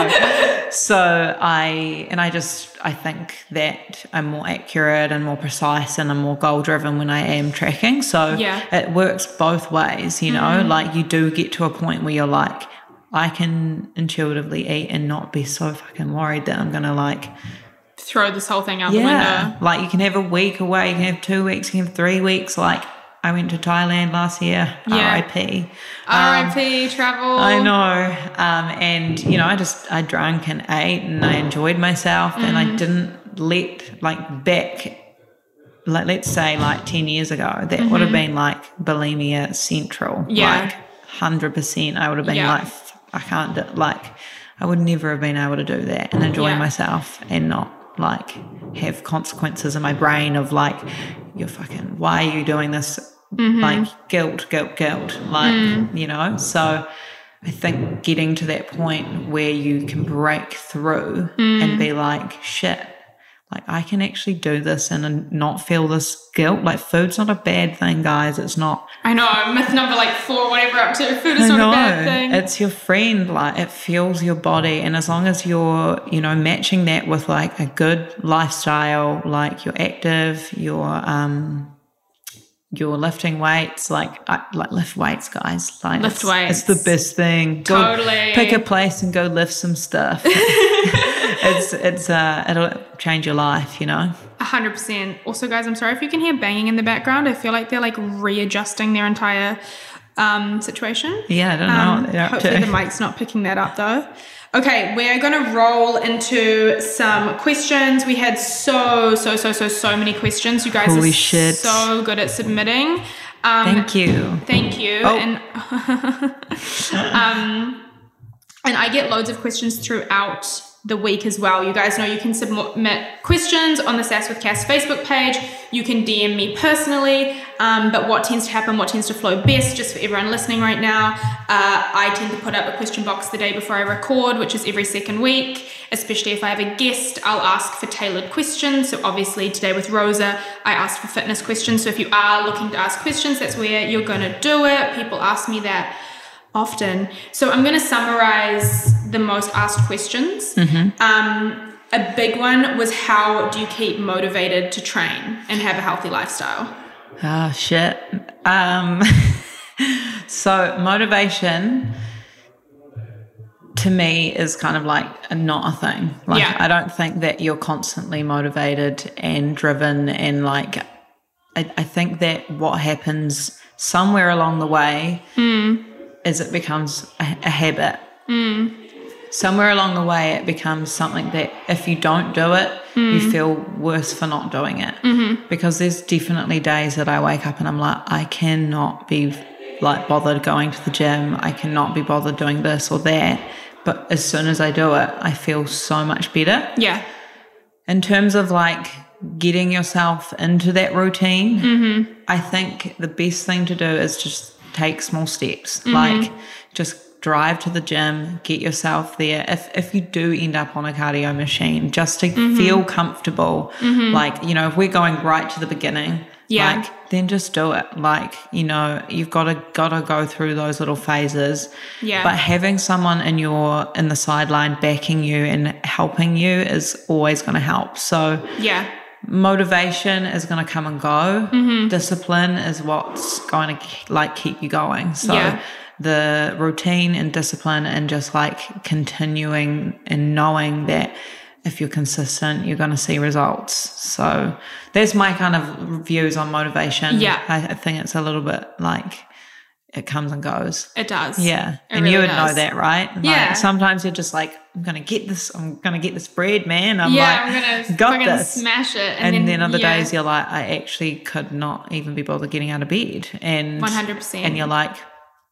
(laughs) so I and I just I think that I'm more accurate and more precise and I'm more goal driven when I am tracking. So Yeah. Mm. it works both ways, you know, like you do get to a point where you're like, I can intuitively eat and not be so fucking worried that I'm gonna like Throw this whole thing out the yeah. window. Like you can have a week away, you can have two weeks, you can have three weeks. Like I went to Thailand last year, Yeah. RIP. R.I.P. travel. I know. Um, and, you know, I just, I drank and ate and I enjoyed myself and Mm. I didn't let, like, back, like, let's say, like 10 years ago, that would have been like bulimia central. Mm-hmm. Yeah. Like, 100%. I would have been Yeah. like, "F- I can't, do, like, I would never have been able to do that and enjoy Yeah. myself and not, like, have consequences in my brain of, like, you're fucking, why are you doing this? Mm-hmm. Like, guilt, guilt, guilt. Like, Mm. you know? So, I think getting to that point where you can break through Mm. and be like, shit, like I can actually do this and not feel this guilt. Like food's not a bad thing, guys. It's not. I know. Myth number like four, whatever up to. Food is not a bad thing. It's your friend. Like it fuels your body, and as long as you're, you know, matching that with like a good lifestyle, like you're active, you're um. You're lifting weights, like I, like lift weights, guys. Like Lift it's, It's the best thing. Go Totally. pick a place and go lift some stuff. (laughs) it's it's uh it'll change your life, you know. A hundred percent. Also, guys, I'm sorry if you can hear banging in the background. I feel like they're like readjusting their entire um, situation. Yeah, I don't know Um, what they're up hopefully to. the mic's not picking that up though. Okay, we're gonna roll into some questions. We had so so so so so many questions. You guys Holy are shit. so good at submitting. Um, Thank you. Thank you. Oh. And (laughs) um, and I get loads of questions throughout the week as well. You guys know you can submit questions on the Sass with Cass Facebook page. You can DM me personally. Um, but what tends to happen, what tends to flow best, just for everyone listening right now, uh, I tend to put up a question box the day before I record, which is every second week. Especially if I have a guest, I'll ask for tailored questions. So obviously today with Rosa, I asked for fitness questions. So if you are looking to ask questions, that's where you're going to do it. People ask me that often. So I'm going to summarize the most asked questions. Um, a big one was how do you keep motivated to train and have a healthy lifestyle? Ah, shit. Um, (laughs) so motivation to me is kind of like a, not a thing. Like Yeah. I don't think that you're constantly motivated and driven and like I, I think that what happens somewhere along the way is it becomes a, a habit. Hmm. Somewhere along the way, it becomes something that if you don't do it, you hmm. feel worse for not doing it. Mm-hmm. Because there's definitely days that I wake up and I'm like, I cannot be like bothered going to the gym. I cannot be bothered doing this or that. But as soon as I do it, I feel so much better Yeah. in terms of like getting yourself into that routine, mm-hmm. I think the best thing to do is just take small steps. Mm-hmm. Like just drive to the gym, get yourself there. If if you do end up on a cardio machine, just to mm-hmm. feel comfortable. Mm-hmm. Like, you know, if we're going right to the beginning, Yeah. like then just do it. Like, you know, you've got to gotta go through those little phases. Yeah. But having someone in your in the sideline backing you and helping you is always going to help. So Yeah. Motivation is going to come and go. Mm-hmm. Discipline is what's going to like keep you going. So Yeah. the routine and discipline and just like continuing and knowing that if you're consistent, you're going to see results. So that's my kind of views on motivation. Yeah. I, I think it's a little bit like it comes and goes. It does. Yeah. It and really you would does. know that, right? Like, Yeah. sometimes you're just like, I'm gonna get this, I'm gonna get this bread, man. I'm yeah, like, I'm gonna (laughs) got this. smash it. and, And, then, other yeah, days you're like, I actually could not even be bothered getting out of bed. And 100%. And you're like,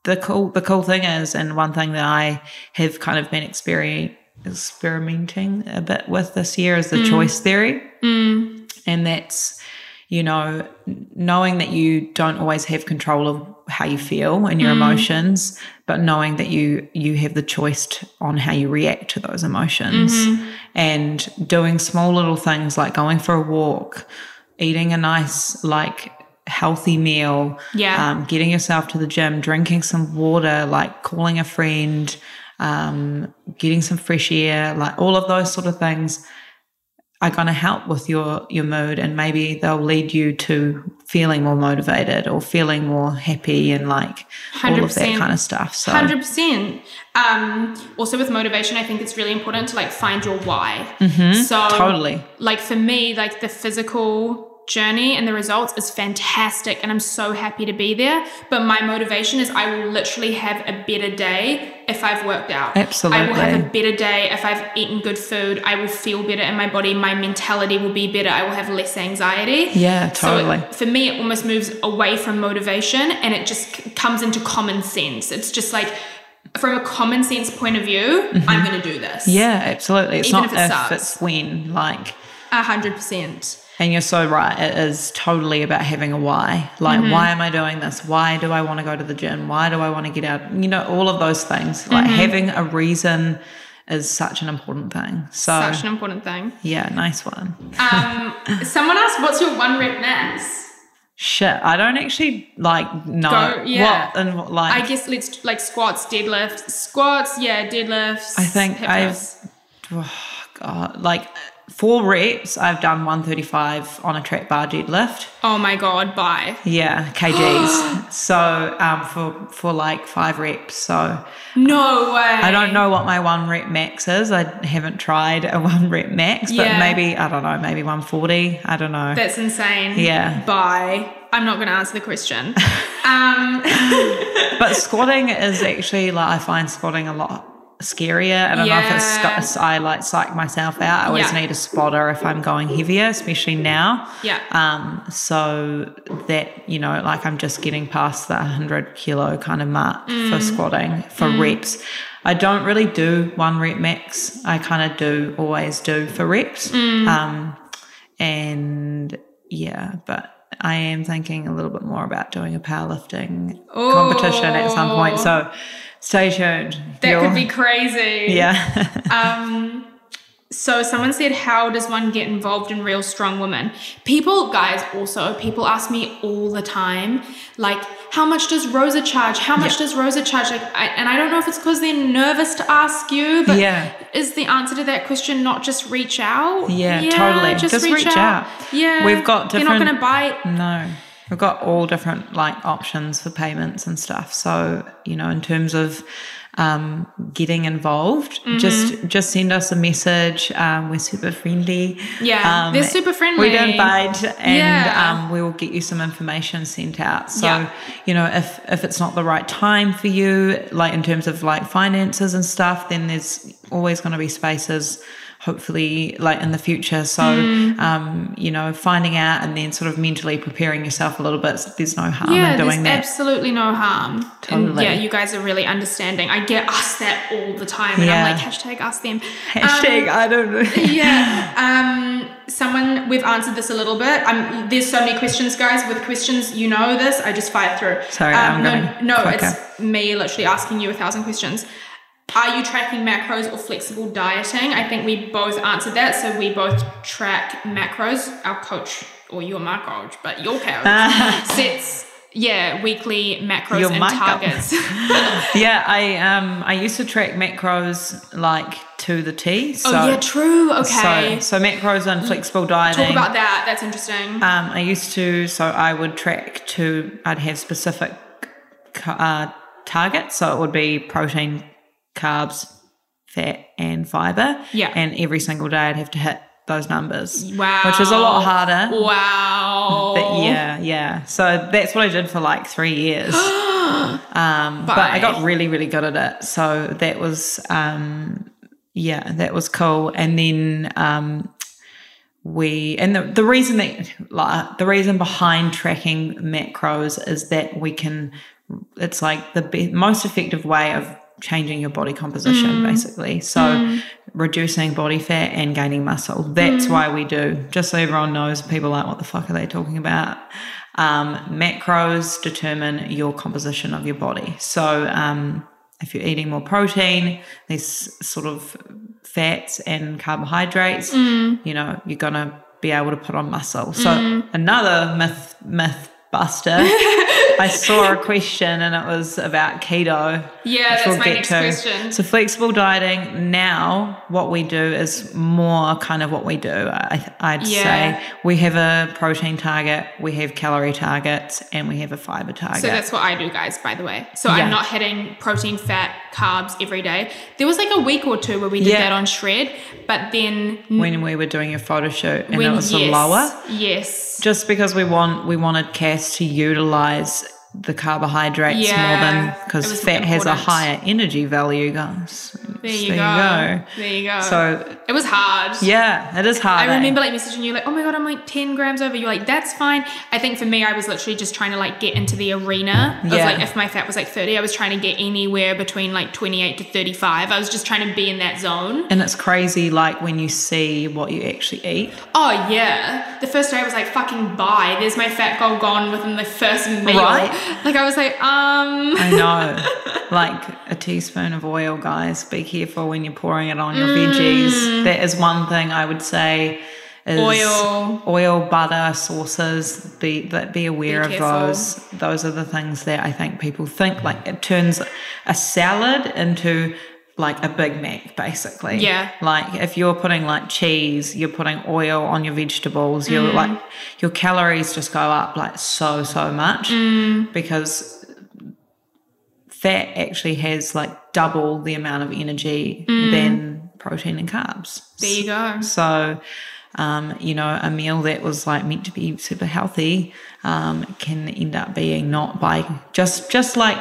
the cool the cool thing is, and one thing that I have kind of been experi- experimenting a bit with this year is the Mm. choice theory. And that's, you know, knowing that you don't always have control of how you feel and Mm. your emotions, but knowing that you you have the choice t- on how you react to those emotions Mm-hmm. and doing small little things like going for a walk, eating a nice like healthy meal, Yeah. um, getting yourself to the gym, drinking some water, like calling a friend, um, getting some fresh air, like all of those sort of things are going to help with your your mood and maybe they'll lead you to feeling more motivated or feeling more happy and like all of that kind of stuff so Hundred percent. Um, also, with motivation, I think it's really important to like find your why. So Mm-hmm. Totally. like for me, like the physical journey and the results is fantastic, and I'm so happy to be there. But my motivation is I will literally have a better day if I've worked out. Absolutely. I will have a better day if I've eaten good food. I will feel better in my body. My mentality will be better. I will have less anxiety. Yeah, So it- totally. for me, it almost moves away from motivation and it just c- comes into common sense. It's just like, from a common sense point of view, I'm going to do this. Mm-hmm. yeah absolutely it's Even not if it if, sucks. it's when like A hundred percent. And you're so right. It is totally about having a why. Like, Mm-hmm. why am I doing this? Why do I want to go to the gym? Why do I want to get out? You know, all of those things. Like, Mm-hmm. having a reason is such an important thing. So, Such an important thing. yeah, nice one. Um, someone asked, what's your one rep max? Shit, I don't actually like know Go- yeah. what and what, like. I guess let's like squats, deadlifts, squats, yeah, deadlifts. I think I've- oh, (sighs) God, like four reps. I've done 135 on a trap bar deadlift. Oh my god, bye. Yeah, kgs. (gasps) so um, for for like five reps. So No way. I don't know what my one rep max is. I haven't tried a (laughs) one rep max, but Yeah. maybe I don't know, maybe 140. I don't know. That's insane. Yeah. Bye. I'm not going to answer the question. Um, (laughs) but squatting is actually like I find squatting a lot scarier. I don't know if it's I like psych myself out. I always Yeah. need a spotter if I'm going heavier, especially now. yeah. Um, so that you know, like I'm just getting past the 100 kilo kind of mark Mm. for squatting for reps. I don't really do one rep max. I kind of do always do for reps. Mm. Um, and yeah, but I am thinking a little bit more about doing a powerlifting competition at some point. So stay tuned. that You'll- could be crazy. yeah. (laughs) Um, so someone said, "How does one get involved in real strong women?" People, guys, also people ask me all the time, like, "How much does Rosa charge? How much Yeah. does Rosa charge?" Like, I, and I don't know if it's because they're nervous to ask you, but Yeah. is the answer to that question not just reach out? Yeah, totally. Just reach out. Yeah, We've got You're not going to different- bite. No. We've got all different like options for payments and stuff. So, you know, in terms of um, getting involved, Mm-hmm. just just send us a message. Um, we're super friendly. Yeah, Um, they're super friendly. We don't bite, and Yeah. um, we will get you some information sent out. So Yeah. you know, if if it's not the right time for you, like in terms of like finances and stuff, then there's always going to be spaces. Hopefully, like in the future. So, Mm. um, you know, finding out and then sort of mentally preparing yourself a little bit. There's no harm yeah, in doing there's that. absolutely no harm. And Totally. yeah, you guys are really understanding. I get asked that all the time, and Yeah. I'm like, hashtag ask them. Hashtag, Um, I don't know. (laughs) yeah. (laughs) Um, someone we've answered this a little bit. Um, there's so many questions, guys. With questions, you know this. I just fire through. Sorry, um, I'm no, going no, quicker. it's me literally asking you a thousand questions. Are you tracking macros or flexible dieting? I think we both answered that. So we both track macros. Our coach, or you're my coach, but your coach (laughs) sets yeah weekly macros You're and targets. (laughs) Yeah, I um I used to track macros like to the T. So, oh yeah, true. Okay, So, so macros and flexible dieting. talk about that. That's interesting. Um, I used to, so I would track to, I'd have specific uh, targets. So it would be protein, carbs, fat, and fiber. Yeah. And every single day I'd have to hit those numbers. Wow. Which is a lot harder. Wow. But yeah, yeah. So that's what I did for like three years. (gasps) um, but I got really, really good at it. So that was, um, yeah, that was cool. And then um, we, and the, the reason that, like, the reason behind tracking macros is that we can, it's like the be- most effective way of changing your body composition, mm. basically. So mm. reducing body fat and gaining muscle. That's mm. why we do. Just so everyone knows, people like, what the fuck are they talking about? Um, macros determine your composition of your body. So um, if you're eating more protein, there's sort of fats and carbohydrates, you know, you're gonna be able to put on muscle. So another myth myth buster. I saw a question and it was about keto. Yeah, that's my next question. So flexible dieting now, what we do is more kind of what we do. I, I'd Yeah. say we have a protein target, we have calorie targets, and we have a fiber target. So that's what I do, guys, by the way. So Yeah. I'm not hitting protein, fat, carbs every day. There was like a week or two where we did Yeah. that on Shred, but then when we were doing a photo shoot and when it was yes, lower. Yes. Just because we want we wanted Cass to utilize the carbohydrates more than because fat has a higher energy value, guys. There you So go. There you go. So it was hard. yeah, it is hard. I eh? remember like messaging you like, oh my god, I'm like 10 grams over. You're like, that's fine. I think for me, I was literally just trying to like get into the arena of Yeah. like if my fat was like 30, I was trying to get anywhere between like 28 to 35. I was just trying to be in that zone. and it's crazy, like when you see what you actually eat. Oh yeah. The first day I was like, fucking bye. There's my fat goal gone within the first meal. Right. (laughs) Like I was like, um I know, like a teaspoon of oil, guys. Be careful when you're pouring it on your veggies. That is one thing I would say. Is Mm. Oil. oil, butter, sauces. Be that be aware Be of those. Those are the things that I think people think like it turns a salad into like a Big Mac, basically. Yeah. Like if you're putting like cheese, you're putting oil on your vegetables. You're Mm. like your calories just go up like so so much Mm. because fat actually has like double the amount of energy than protein and carbs. Mm. there you go. So, um, you know, a meal that was like meant to be super healthy um, can end up being not by just just like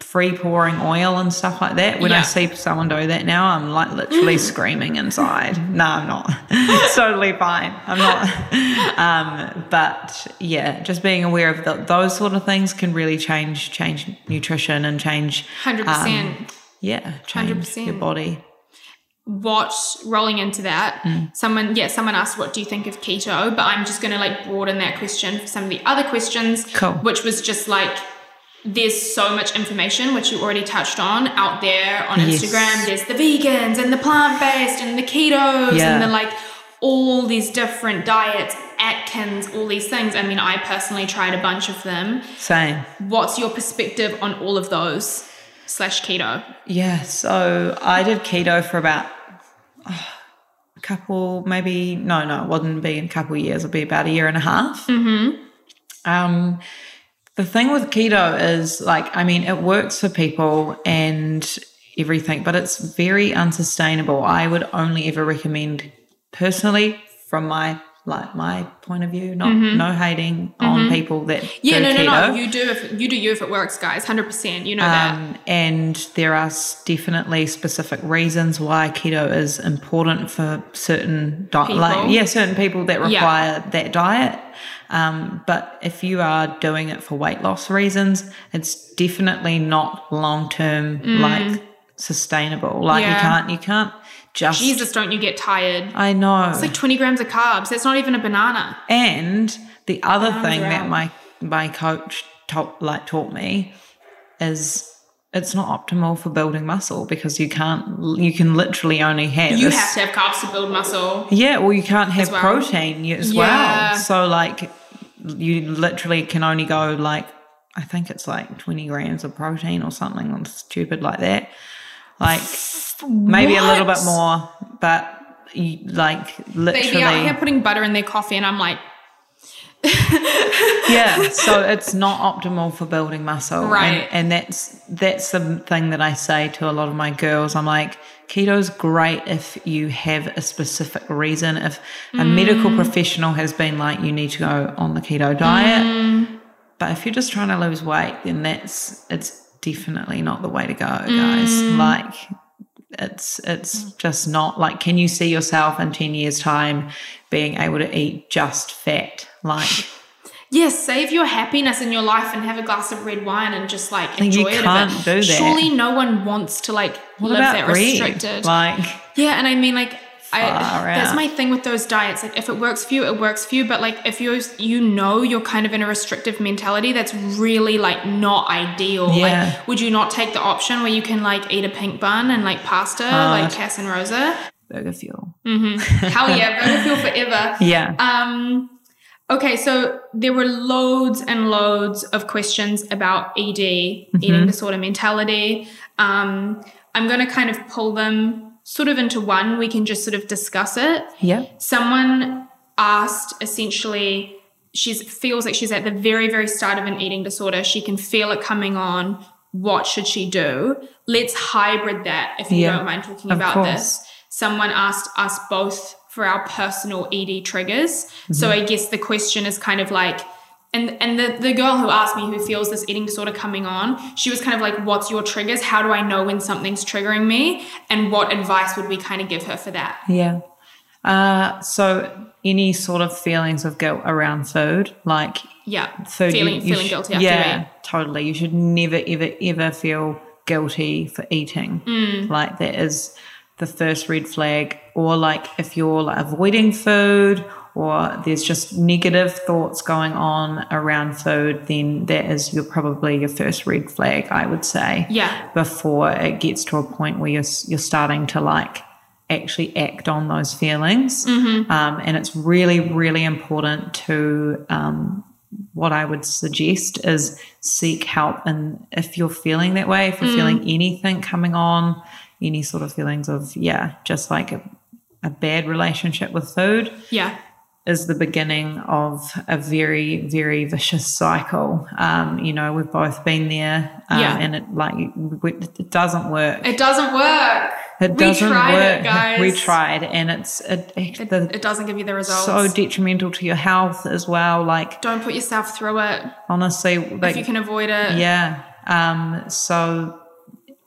free pouring oil and stuff like that. When I see someone do that now, I'm like literally screaming inside. (laughs) No, I'm not. it's (laughs) totally fine. I'm not. (laughs) Um, but yeah, just being aware of th those sort of things can really change change nutrition and change. 100%. um, yeah, change 100%. your body. what rolling into that Mm. someone yeah someone asked what do you think of keto but i'm just going to like broaden that question for some of the other questions Cool. which was just like there's so much information which you already touched on out there on Yes. instagram there's the vegans and the plant-based and the ketos Yeah. and the like all these different diets atkins all these things i mean i personally tried a bunch of them Same. what's your perspective on all of those slash keto Yeah, so I did keto for about oh, a couple, maybe no, no, it wouldn't be a couple years. It'd be about a year and a half. Mm-hmm. Um, the thing with keto is like, I mean, it works for people, and everything, but it's very unsustainable. I would only ever recommend personally from my like my point of view, not no hating on people that Mm-hmm. Yeah, no, no, keto. no. You do if you do you if it works, guys. Hundred percent. You know that. Um, and there are definitely specific reasons why keto is important for certain di- like yeah certain people that Yeah. require that diet. Um, but if you are doing it for weight loss reasons, it's definitely not long term like sustainable. Like you Mm. Can't you can't just Jesus, don't you get tired? I know. It's like twenty grams of carbs. That's not even a banana. And the other Pounds thing that my my coach taught like taught me is it's not optimal for building muscle because you can't you can literally only have You a have to have carbs to build muscle. yeah or you can't have well. protein as Yeah. well so like you literally can only go like I think it's like 20 grams of protein or something stupid like that. Like maybe a little bit more but you, like literally Baby out here putting butter in their coffee, and I'm like, (laughs) yeah so it's not optimal for building muscle Right. and, and that's that's the thing that i say to a lot of my girls i'm like keto's great if you have a specific reason if a Mm. medical professional has been like you need to go on the keto diet Mm. but if you're just trying to lose weight then that's it's definitely not the way to go guys Mm. like it's it's mm. just not like can you see yourself in 10 years time being able to eat just fat like (sighs) yes, save your happiness in your life and have a glass of red wine and just like enjoy you it. a can't do that. Surely, no one wants to like What live that restricted. Like, Yeah, and I mean, like, I, that's my thing with those diets. Like, if it works for you, it works for you. But like, if you you know you're kind of in a restrictive mentality, that's really like not ideal. Yeah. Like, would you not take the option where you can like eat a pink bun and like pasta, like Cass and Rosa? burger fuel. Mm-hmm. (laughs) Hell yeah, burger fuel forever. Yeah. Um, okay, so there were loads and loads of questions about ED, Mm-hmm. eating disorder mentality. Um, I'm going to kind of pull them sort of into one. We can just sort of discuss it. yeah. Someone asked essentially, she feels like she's at the very, very start of an eating disorder. She can feel it coming on. What should she do? Let's hybrid that if you Yeah, don't mind talking about course. this. Someone asked us both for our personal ED triggers. Mm-hmm. So I guess the question is kind of like, and and the, the girl who asked me who feels this eating disorder coming on, she was kind of like, What's your triggers? How do I know when something's triggering me? And what advice would we kind of give her for that? Yeah. Uh, so any sort of feelings of guilt around food, like Yeah. food, feeling you- you feeling sh- guilty after yeah, totally. You should never, ever, ever feel guilty for eating. Mm. Like that is the first red flag. Or like if you're like avoiding food or there's just negative thoughts going on around food, then that is your probably your first red flag, I would say. Yeah. Before it gets to a point where you're you're starting to like actually act on those feelings, Mm-hmm. um, and it's really really important to um, what I would suggest is seek help. And if you're feeling that way, if you're feeling anything coming on, any sort of feelings of, yeah, just like a, a bad relationship with food, Yeah. Is the beginning of a very, very vicious cycle. Um, you know, we've both been there, um, Yeah. and it like it doesn't work. It doesn't work. It doesn't tried work. (laughs) it, guys. We tried, and it's it, it, It, the, it doesn't give you the results. so detrimental to your health as well. Like Don't put yourself through it honestly, if you can avoid it. yeah. Um, so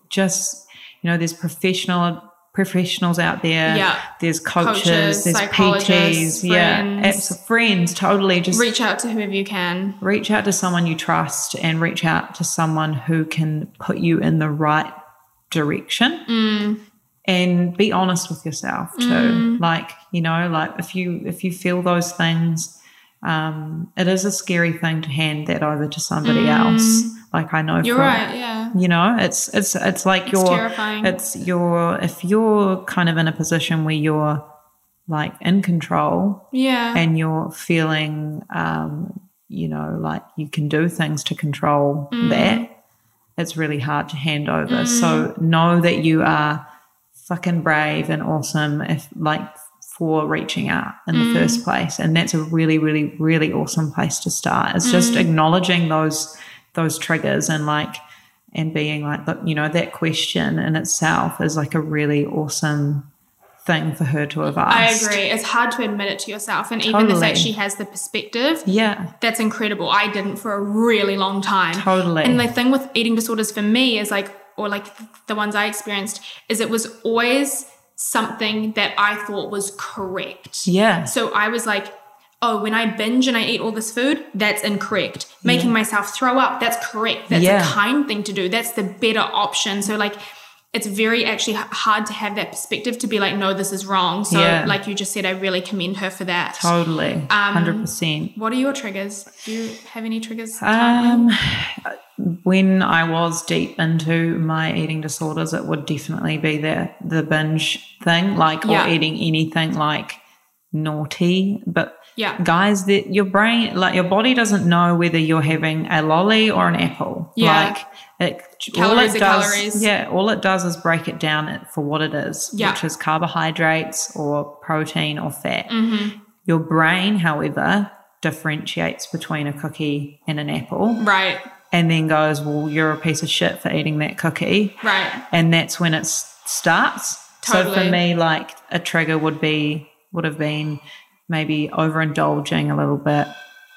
just you know, there's professional professionals out there. Yeah. There's coaches, Coaches, there's PTs, yeah, friends. apps, friends. Totally, just Reach out to whoever you can. reach out to someone you trust and reach out to someone who can put you in the right direction mm. and be honest with yourself too mm. like you know like if you if you feel those things um it is a scary thing to hand that over to somebody mm. else like i know You're for- right. Yeah. you know it's it's it's like you're terrifying. it's your if you're kind of in a position where you're like in control Yeah. and you're feeling um, you know like you can do things to control Mm. that it's really hard to hand over so know that you are fucking brave and awesome if like for reaching out in Mm. the first place and that's a really really really awesome place to start it's Mm. just acknowledging those those triggers and like and being like, look, you know, that question in itself is like a really awesome thing for her to have asked. I agree. It's hard to admit it to yourself. And even the Totally. fact she has the perspective, Yeah, that's incredible. I didn't for a really long time. Totally. And the thing with eating disorders for me is like, or like the ones I experienced, is it was always something that I thought was correct. yeah, So I was like, oh, when I binge and I eat all this food, that's incorrect. Making myself throw up, that's correct. That's Yeah. a kind thing to do. That's the better option. So like, it's very actually hard to have that perspective to be like, no, this is wrong. So Yeah. like you just said, I really commend her for that. totally, Um, hundred percent. What are your triggers? Do you have any triggers? Um, when I was deep into my eating disorders, it would definitely be the the binge thing, like Yeah. or eating anything like naughty. But Yeah. guys, that your brain, like your body, doesn't know whether you're having a lolly or an apple. Yeah. Like it, Calories all it does, calories. yeah, all it does is break it down for what it is, Yeah. which is carbohydrates or protein or fat. Mm-hmm. Your brain, however, differentiates between a cookie and an apple right. and then goes, Well, you're a piece of shit for eating that cookie. Right. And that's when it starts. So for me, like a trigger would be, would have been maybe overindulging a little bit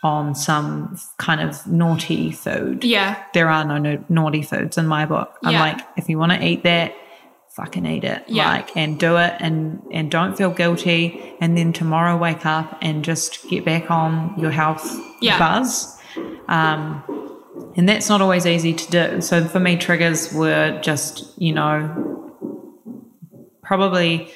on some kind of naughty food. Yeah. There are no, no naughty foods in my book. I'm Yeah. like, if you want to eat that, fucking eat it. Yeah. Like, and do it and, and don't feel guilty. And then tomorrow wake up and just get back on your health Yeah. buzz. Um, and that's not always easy to do. So for me, triggers were just, you know, probably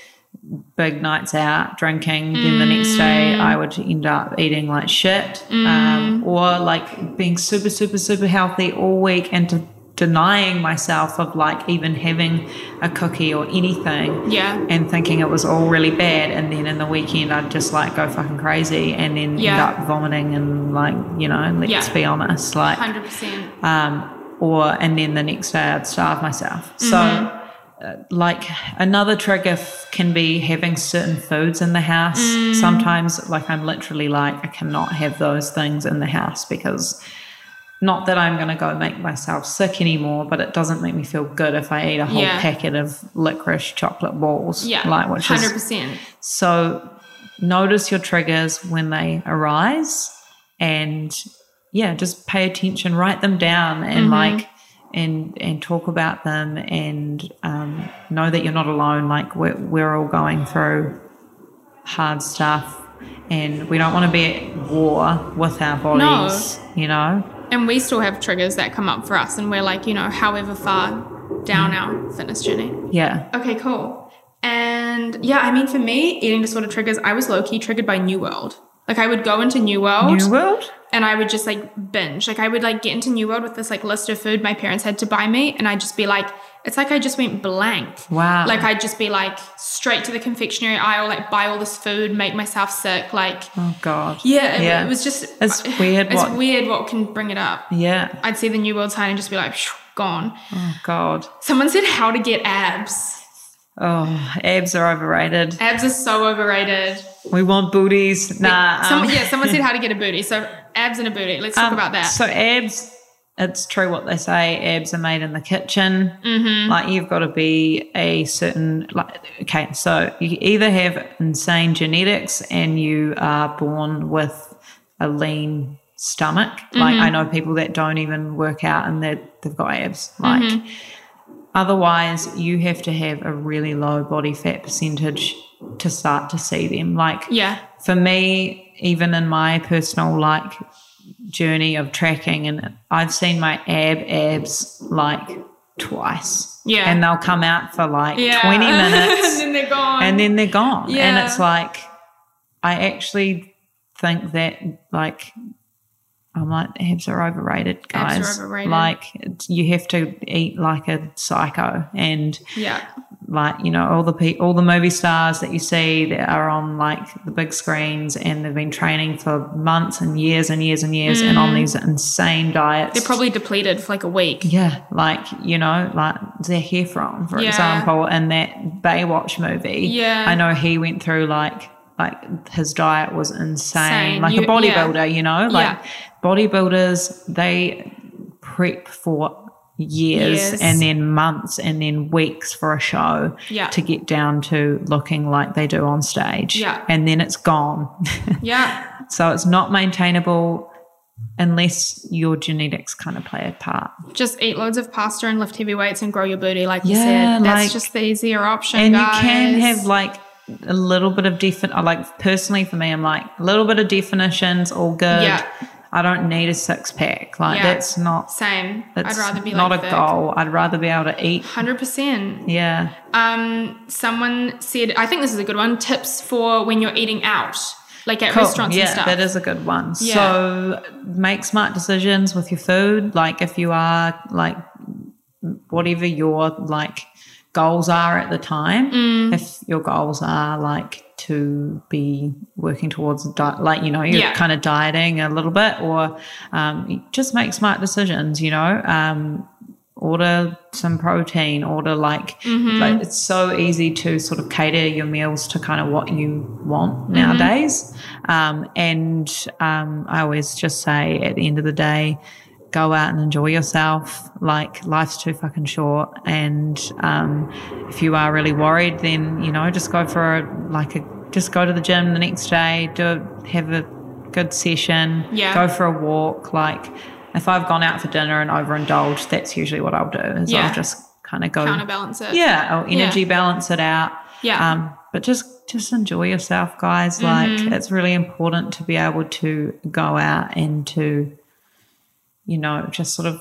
big nights out drinking. Then the next day, I would end up eating like shit, um, or like being super, super, super healthy all week and to denying myself of like even having a cookie or anything Yeah. and thinking it was all really bad and then in the weekend I'd just like go fucking crazy and then Yeah. end up vomiting and like you know let's Yeah. be honest like 100%. um or and then the next day I'd starve myself so uh, like another trigger f- can be having certain foods in the house sometimes like I'm literally like I cannot have those things in the house because not that I'm going to go make myself sick anymore, but it doesn't make me feel good if I eat a whole Yeah. packet of licorice chocolate balls. Yeah. like which is 100%. so. Notice your triggers when they arise, and yeah, just pay attention. Write them down, and Mm-hmm. like, and and talk about them, and um, know that you're not alone. Like we're we're all going through hard stuff, and we don't want to be at war with our bodies. You know. And we still have triggers that come up for us, and we're like, you know, however far down our fitness journey. Yeah. Okay, cool. And yeah, I mean, for me, eating disorder triggers, I was low key triggered by New World. Like, I would go into New World New World? And I would just like binge. Like, I would like get into New World with this like list of food my parents had to buy me, and I'd just be like, it's like I just went blank. Wow. Like, I'd just be like straight to the confectionery aisle, like buy all this food, make myself sick. Like, Oh God. yeah, it, Yeah. it was just It's (laughs) weird It's what- weird what can bring it up. Yeah. I'd see the New World sign and just be like, "Phew, gone. Oh God. Someone said how to get abs. Oh, abs are overrated. Abs are so overrated. We want booties. Nah. Some, um, yeah, someone said (laughs) how to get a booty. So abs and a booty. Let's talk um, about that. So abs, it's true what they say. Abs are made in the kitchen. Mm-hmm. Like you've got to be a certain like. Okay, so you either have insane genetics and you are born with a lean stomach. Like Mm-hmm. I know people that don't even work out and they they've got abs. Like. Mm-hmm. Otherwise, you have to have a really low body fat percentage to start to see them. Like, yeah. for me, even in my personal like journey of tracking, and I've seen my ab abs like twice. Yeah. And they'll come out for like Yeah. 20 (laughs) and minutes then they're gone. and then they're gone. yeah. And it's like, I actually think that like, I'm like, abs are overrated, guys. Abs are overrated. Like, you have to eat like a psycho and yeah. like you know all the pe- all the movie stars that you see that are on like the big screens and they've been training for months and years and years and years and on these insane diets. Mm. They're probably depleted for like a week. yeah, like you know, like Zac Efron, for Yeah. example, in that Baywatch movie. Yeah. I know he went through like like his diet was insane, like You- a bodybuilder. You know, like Yeah. Bodybuilders they prep for years, and then months and then weeks for a show Yeah. to get down to looking like they do on stage. Yeah. And then it's gone. (laughs) Yeah. so it's not maintainable unless your genetics kind of play a part. Just eat loads of pasta and lift heavy weights and grow your booty, like you said. That's like- just the easier option. and guys. you can have like a little bit of defin like personally for me i'm like a little bit of definitions all good Yeah. I don't need a six pack like Yeah. that's not same. that's I'd rather be not like a goal i'd rather be able to eat Hundred percent. yeah Um, someone said, I think this is a good one. Tips for when you're eating out, like at Cool. restaurants yeah and stuff. that is a good one Yeah. so make smart decisions with your food like if you are like whatever your like goals are at the time Mm. if your goals are like to be working towards di- like you know you're Yeah. kind of dieting a little bit or um, just make smart decisions you know um, order some protein order like Mm-hmm. like it's so easy to sort of cater your meals to kind of what you want Mm-hmm. nowadays um, and um, i always just say at the end of the day go out and enjoy yourself like life's too fucking short and um, if you are really worried then you know just go for a like a just go to the gym the next day do a, have a good session Yeah. go for a walk like if i've gone out for dinner and overindulged that's usually what i'll do is Yeah. i'll just kind of go Counterbalance it. yeah i'll energy Yeah. balance it out Yeah. um, but just just enjoy yourself guys like Mm-hmm. it's really important to be able to go out and to you know just sort of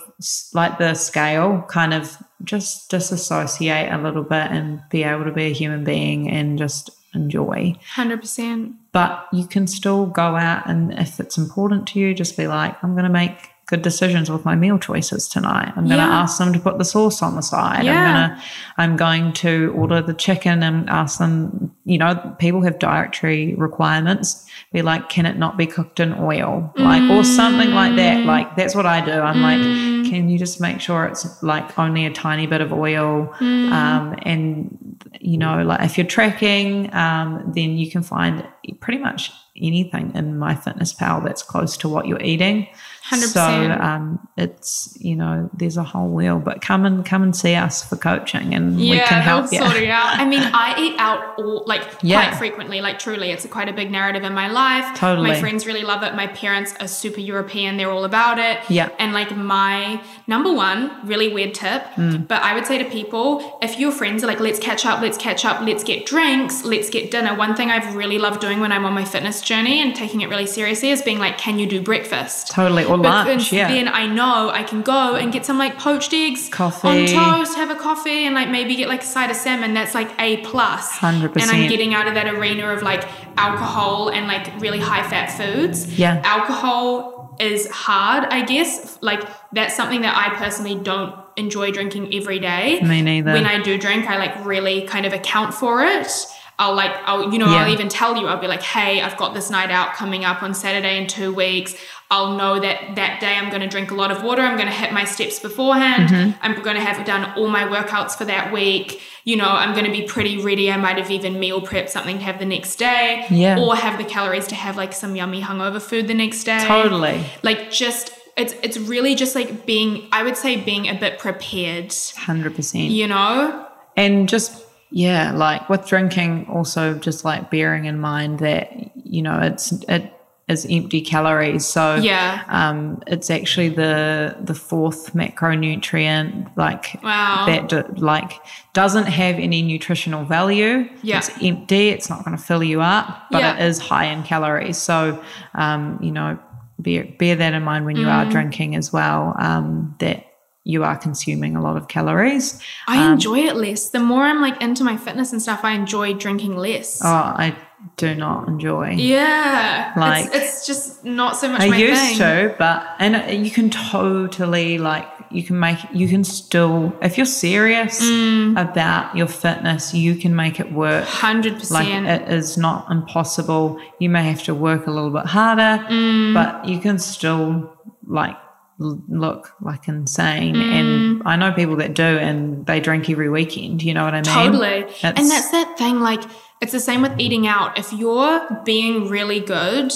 like the scale kind of just disassociate a little bit and be able to be a human being and just enjoy Hundred percent. but you can still go out and if it's important to you just be like i'm going to make good decisions with my meal choices tonight. I'm going to Yeah. ask them to put the sauce on the side. Yeah. i'm going to i'm going to order the chicken and ask them you know people have dietary requirements. Be like can it not be cooked in oil? Like or something like that. Like that's what i do. I'm like can you just make sure it's like only a tiny bit of oil? Um, and you know like if you're tracking um, then you can find pretty much anything in MyFitnessPal that's close to what you're eating 100%. so um, it's you know there's a whole wheel but come and come and see us for coaching and we can help you sort it out. I mean, I eat out all like Yeah. quite frequently. Like truly, it's quite a big narrative in my life. Totally. my friends really love it. My parents are super European; they're all about it. Yeah. and like my number one really weird tip, Mm. but I would say to people, if your friends are like, "Let's catch up, let's catch up, let's get drinks, let's get dinner." One thing I've really loved doing when I'm on my fitness journey and taking it really seriously is being like, "Can you do breakfast?" totally or Because lunch yeah then I know I can go and get some like poached eggs Coffee. on toast, have a coffee, and like maybe get like a side of salmon. That's like a plus. 100%. And I'm getting out of that arena of like alcohol and like really high fat foods. Yeah. Alcohol is hard, I guess. Like that's something that I personally don't enjoy drinking every day. Me neither. When I do drink, I like really kind of account for it. I'll like, I'll, you know, Yeah. I'll even tell you, I'll be like, hey, I've got this night out coming up on Saturday in two weeks. I'll know that that day I'm going to drink a lot of water. I'm going to hit my steps beforehand. Mm-hmm. I'm going to have done all my workouts for that week. You know, I'm going to be pretty ready. I might have even meal prepped something to have the next day. Yeah. Or have the calories to have like some yummy hungover food the next day. Totally. Like just, it's, it's really just like being, I would say being a bit prepared, 100% you know? and just yeah like with drinking also just like bearing in mind that you know it's it is empty calories so Yeah. um it's actually the the fourth macronutrient like Wow. that d- like doesn't have any nutritional value Yeah. it's empty it's not going to fill you up but Yeah. it is high in calories so um you know bear, bear that in mind when you Mm. are drinking as well um that you are consuming a lot of calories I Um, enjoy it less. The more I'm like into my fitness and stuff, I enjoy drinking less. Oh, I do not enjoy. yeah, Like- it's, it's just not so much I my used thing. to, but and you can totally like you can make you can still if you're serious Mm. about your fitness, you can make it work. 100% Like it is not impossible. You may have to work a little bit harder, Mm. but you can still like look like insane. Mm. And I know people that do, and they drink every weekend. You know what I mean? Totally. and That's- that's that thing, like, it's the same with eating out. If you're being really good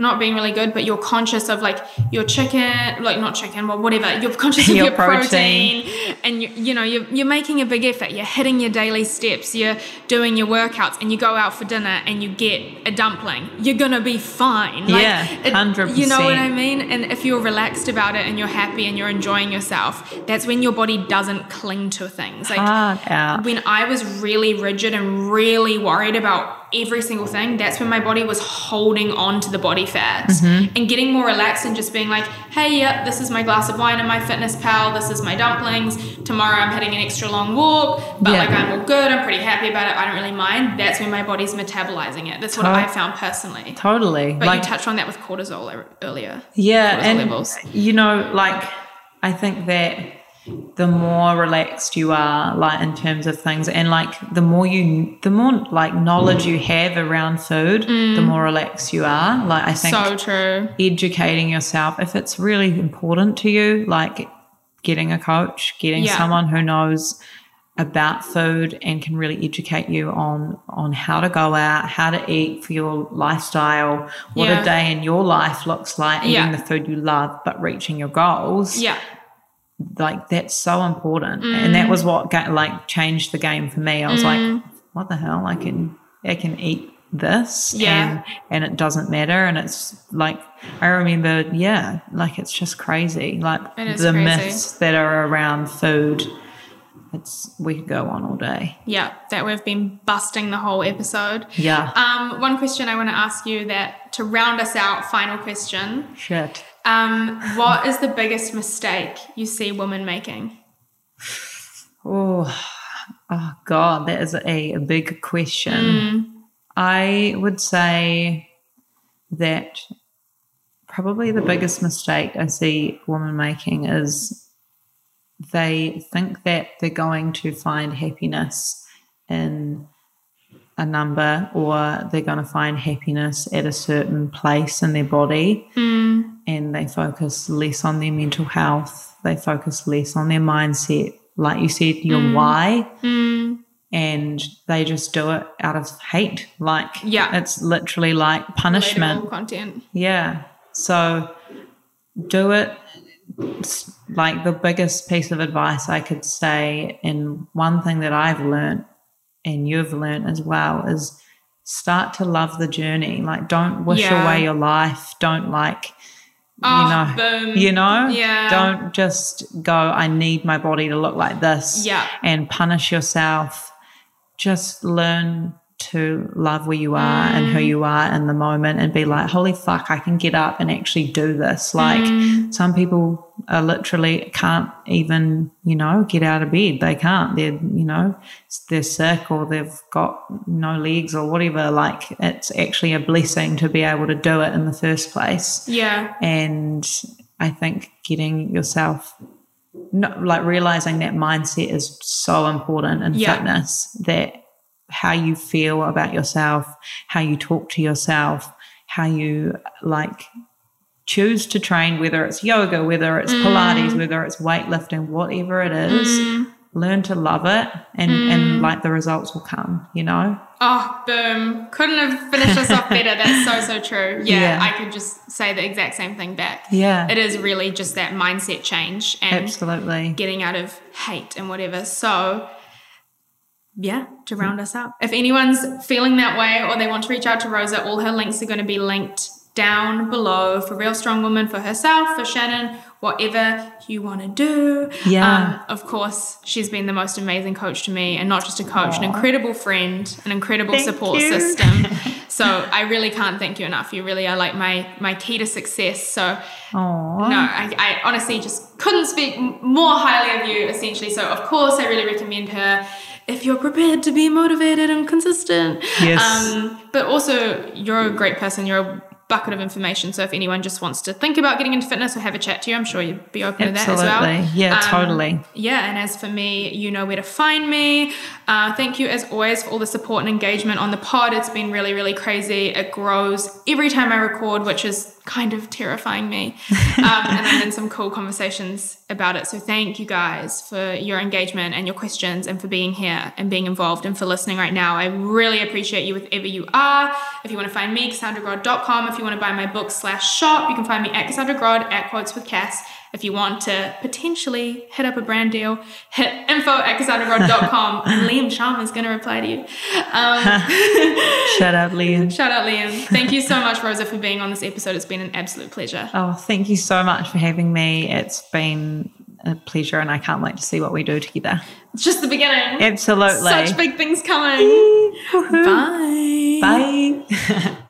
not being really good, but you're conscious of like your chicken, like not chicken, well, whatever. You're conscious of Your your protein, protein. and you, you know you're, you're making a big effort. You're hitting your daily steps. You're doing your workouts, and you go out for dinner and you get a dumpling. You're gonna be fine. Yeah, 100%. You know what I mean? And if you're relaxed about it and you're happy and you're enjoying yourself, that's when your body doesn't cling to things. Like Hard out. when I was really rigid and really worried about every single thing, that's when my body was holding on to the body fat Mm-hmm. and getting more relaxed and just being like, hey, yeah, this is my glass of wine and MyFitnessPal, this is my dumplings. Tomorrow I'm hitting an extra long walk, but Yeah. like I'm all good, I'm pretty happy about it, I don't really mind. That's when my body's metabolizing it. That's what To- I found personally. Totally. But like you touched on that with cortisol earlier. Yeah, cortisol and levels. you know, like I think that the more relaxed you are, like in terms of things, and like the more you, the more like knowledge you have around food, the more relaxed you are. Like I think Mm. So true. educating yourself, if it's really important to you, like getting a coach, getting Yeah. someone who knows about food and can really educate you on on how to go out, how to eat for your lifestyle, what Yeah. a day in your life looks like, eating Yeah. the food you love, but reaching your goals. Yeah. Like that's so important, and that was what ga- like changed the game for me. I was Mm. like, what the hell? I can I can eat this, Yeah. and and it doesn't matter, and it's like I remember, yeah, like it's just crazy, like the crazy. myths that are around food. It's we could go on all day. Yeah. That we've been busting the whole episode. Yeah. Um, one question I want to ask you that to round us out, final question. Shit. Um, what is the biggest mistake you see women making? Oh, oh God, that is a, a big question. Mm. I would say that probably the biggest mistake I see women making is they think that they're going to find happiness in a number or they're going to find happiness at a certain place in their body. Mm. and they focus less on their mental health. They focus less on their mindset. Like you said your why. Mm. and they just do it out of hate. Like Yeah. it's literally like punishment. Relatable content. yeah. So do it. Like the biggest piece of advice i could say and one thing that i've learned and you've learned as well is start to love the journey like don't wish Yeah. away your life don't like Oh, you ah, know boom. you know Yeah. don't just go i need my body to look like this Yeah. and punish yourself just learn to love where you are and Mm. who you are in the moment and be like holy fuck i can get up and actually do this like Mm. some people are literally can't even you know get out of bed they can't they're you know they're sick or they've got no legs or whatever like it's actually a blessing to be able to do it in the first place Yeah. and I think getting yourself no, like realizing that mindset is so important in Yeah. fitness that how you feel about yourself, how you talk to yourself, how you like choose to train, whether it's yoga, whether it's Pilates, mm. whether it's weightlifting, whatever it is, mm. learn to love it and, and mm. like the results will come, you know? Oh, boom. Couldn't have finished us off better. That's so, so true. Yeah, Yeah. I could just say the exact same thing back. Yeah. It is really just that mindset change and Absolutely. getting out of hate and whatever. So, yeah, to round us up. If anyone's feeling that way or they want to reach out to Rosa, all her links are going to be linked down below for Real Strong Woman, for herself, for Shannon, whatever you want to do. Yeah. Um, of course, she's been the most amazing coach to me, and not just a coach, an incredible friend, an incredible Thank support you. system. (laughs) so I really can't thank you enough. You really are like my my key to success. So Aww. no, I, I honestly just couldn't speak more highly of you, essentially. So, of course, I really recommend her if you're prepared to be motivated and consistent. Yes. Um, but also, you're a great person. You're a bucket of information. So, if anyone just wants to think about getting into fitness or have a chat to you, I'm sure you'd be open to that as well. Absolutely. Yeah, Um, totally. Yeah, and as for me, you know where to find me. Uh, thank you, as always, for all the support and engagement on the pod. It's been really, really crazy. It grows every time I record, which is kind of terrifying me. (laughs) Um, and then been some cool conversations about it. So thank you guys for your engagement and your questions and for being here and being involved and for listening right now. I really appreciate you wherever you are. If you want to find me, cassandragrod.com. If you want to buy my book slash shop, you can find me at Cassandra Grod at Quotes with Cass. If you want to potentially hit up a brand deal, hit info at cassandragrod.com and (laughs) Liam Sharma is going to reply to you. Um, (laughs) Shut up, Liam. shout out Liam. Thank you so much, Rosa, for being on this episode. It's been an absolute pleasure. Oh, thank you so much for having me. It's been a pleasure, and I can't wait to see what we do together. It's just the beginning. Absolutely. Such big things coming. Bye. Bye. (laughs)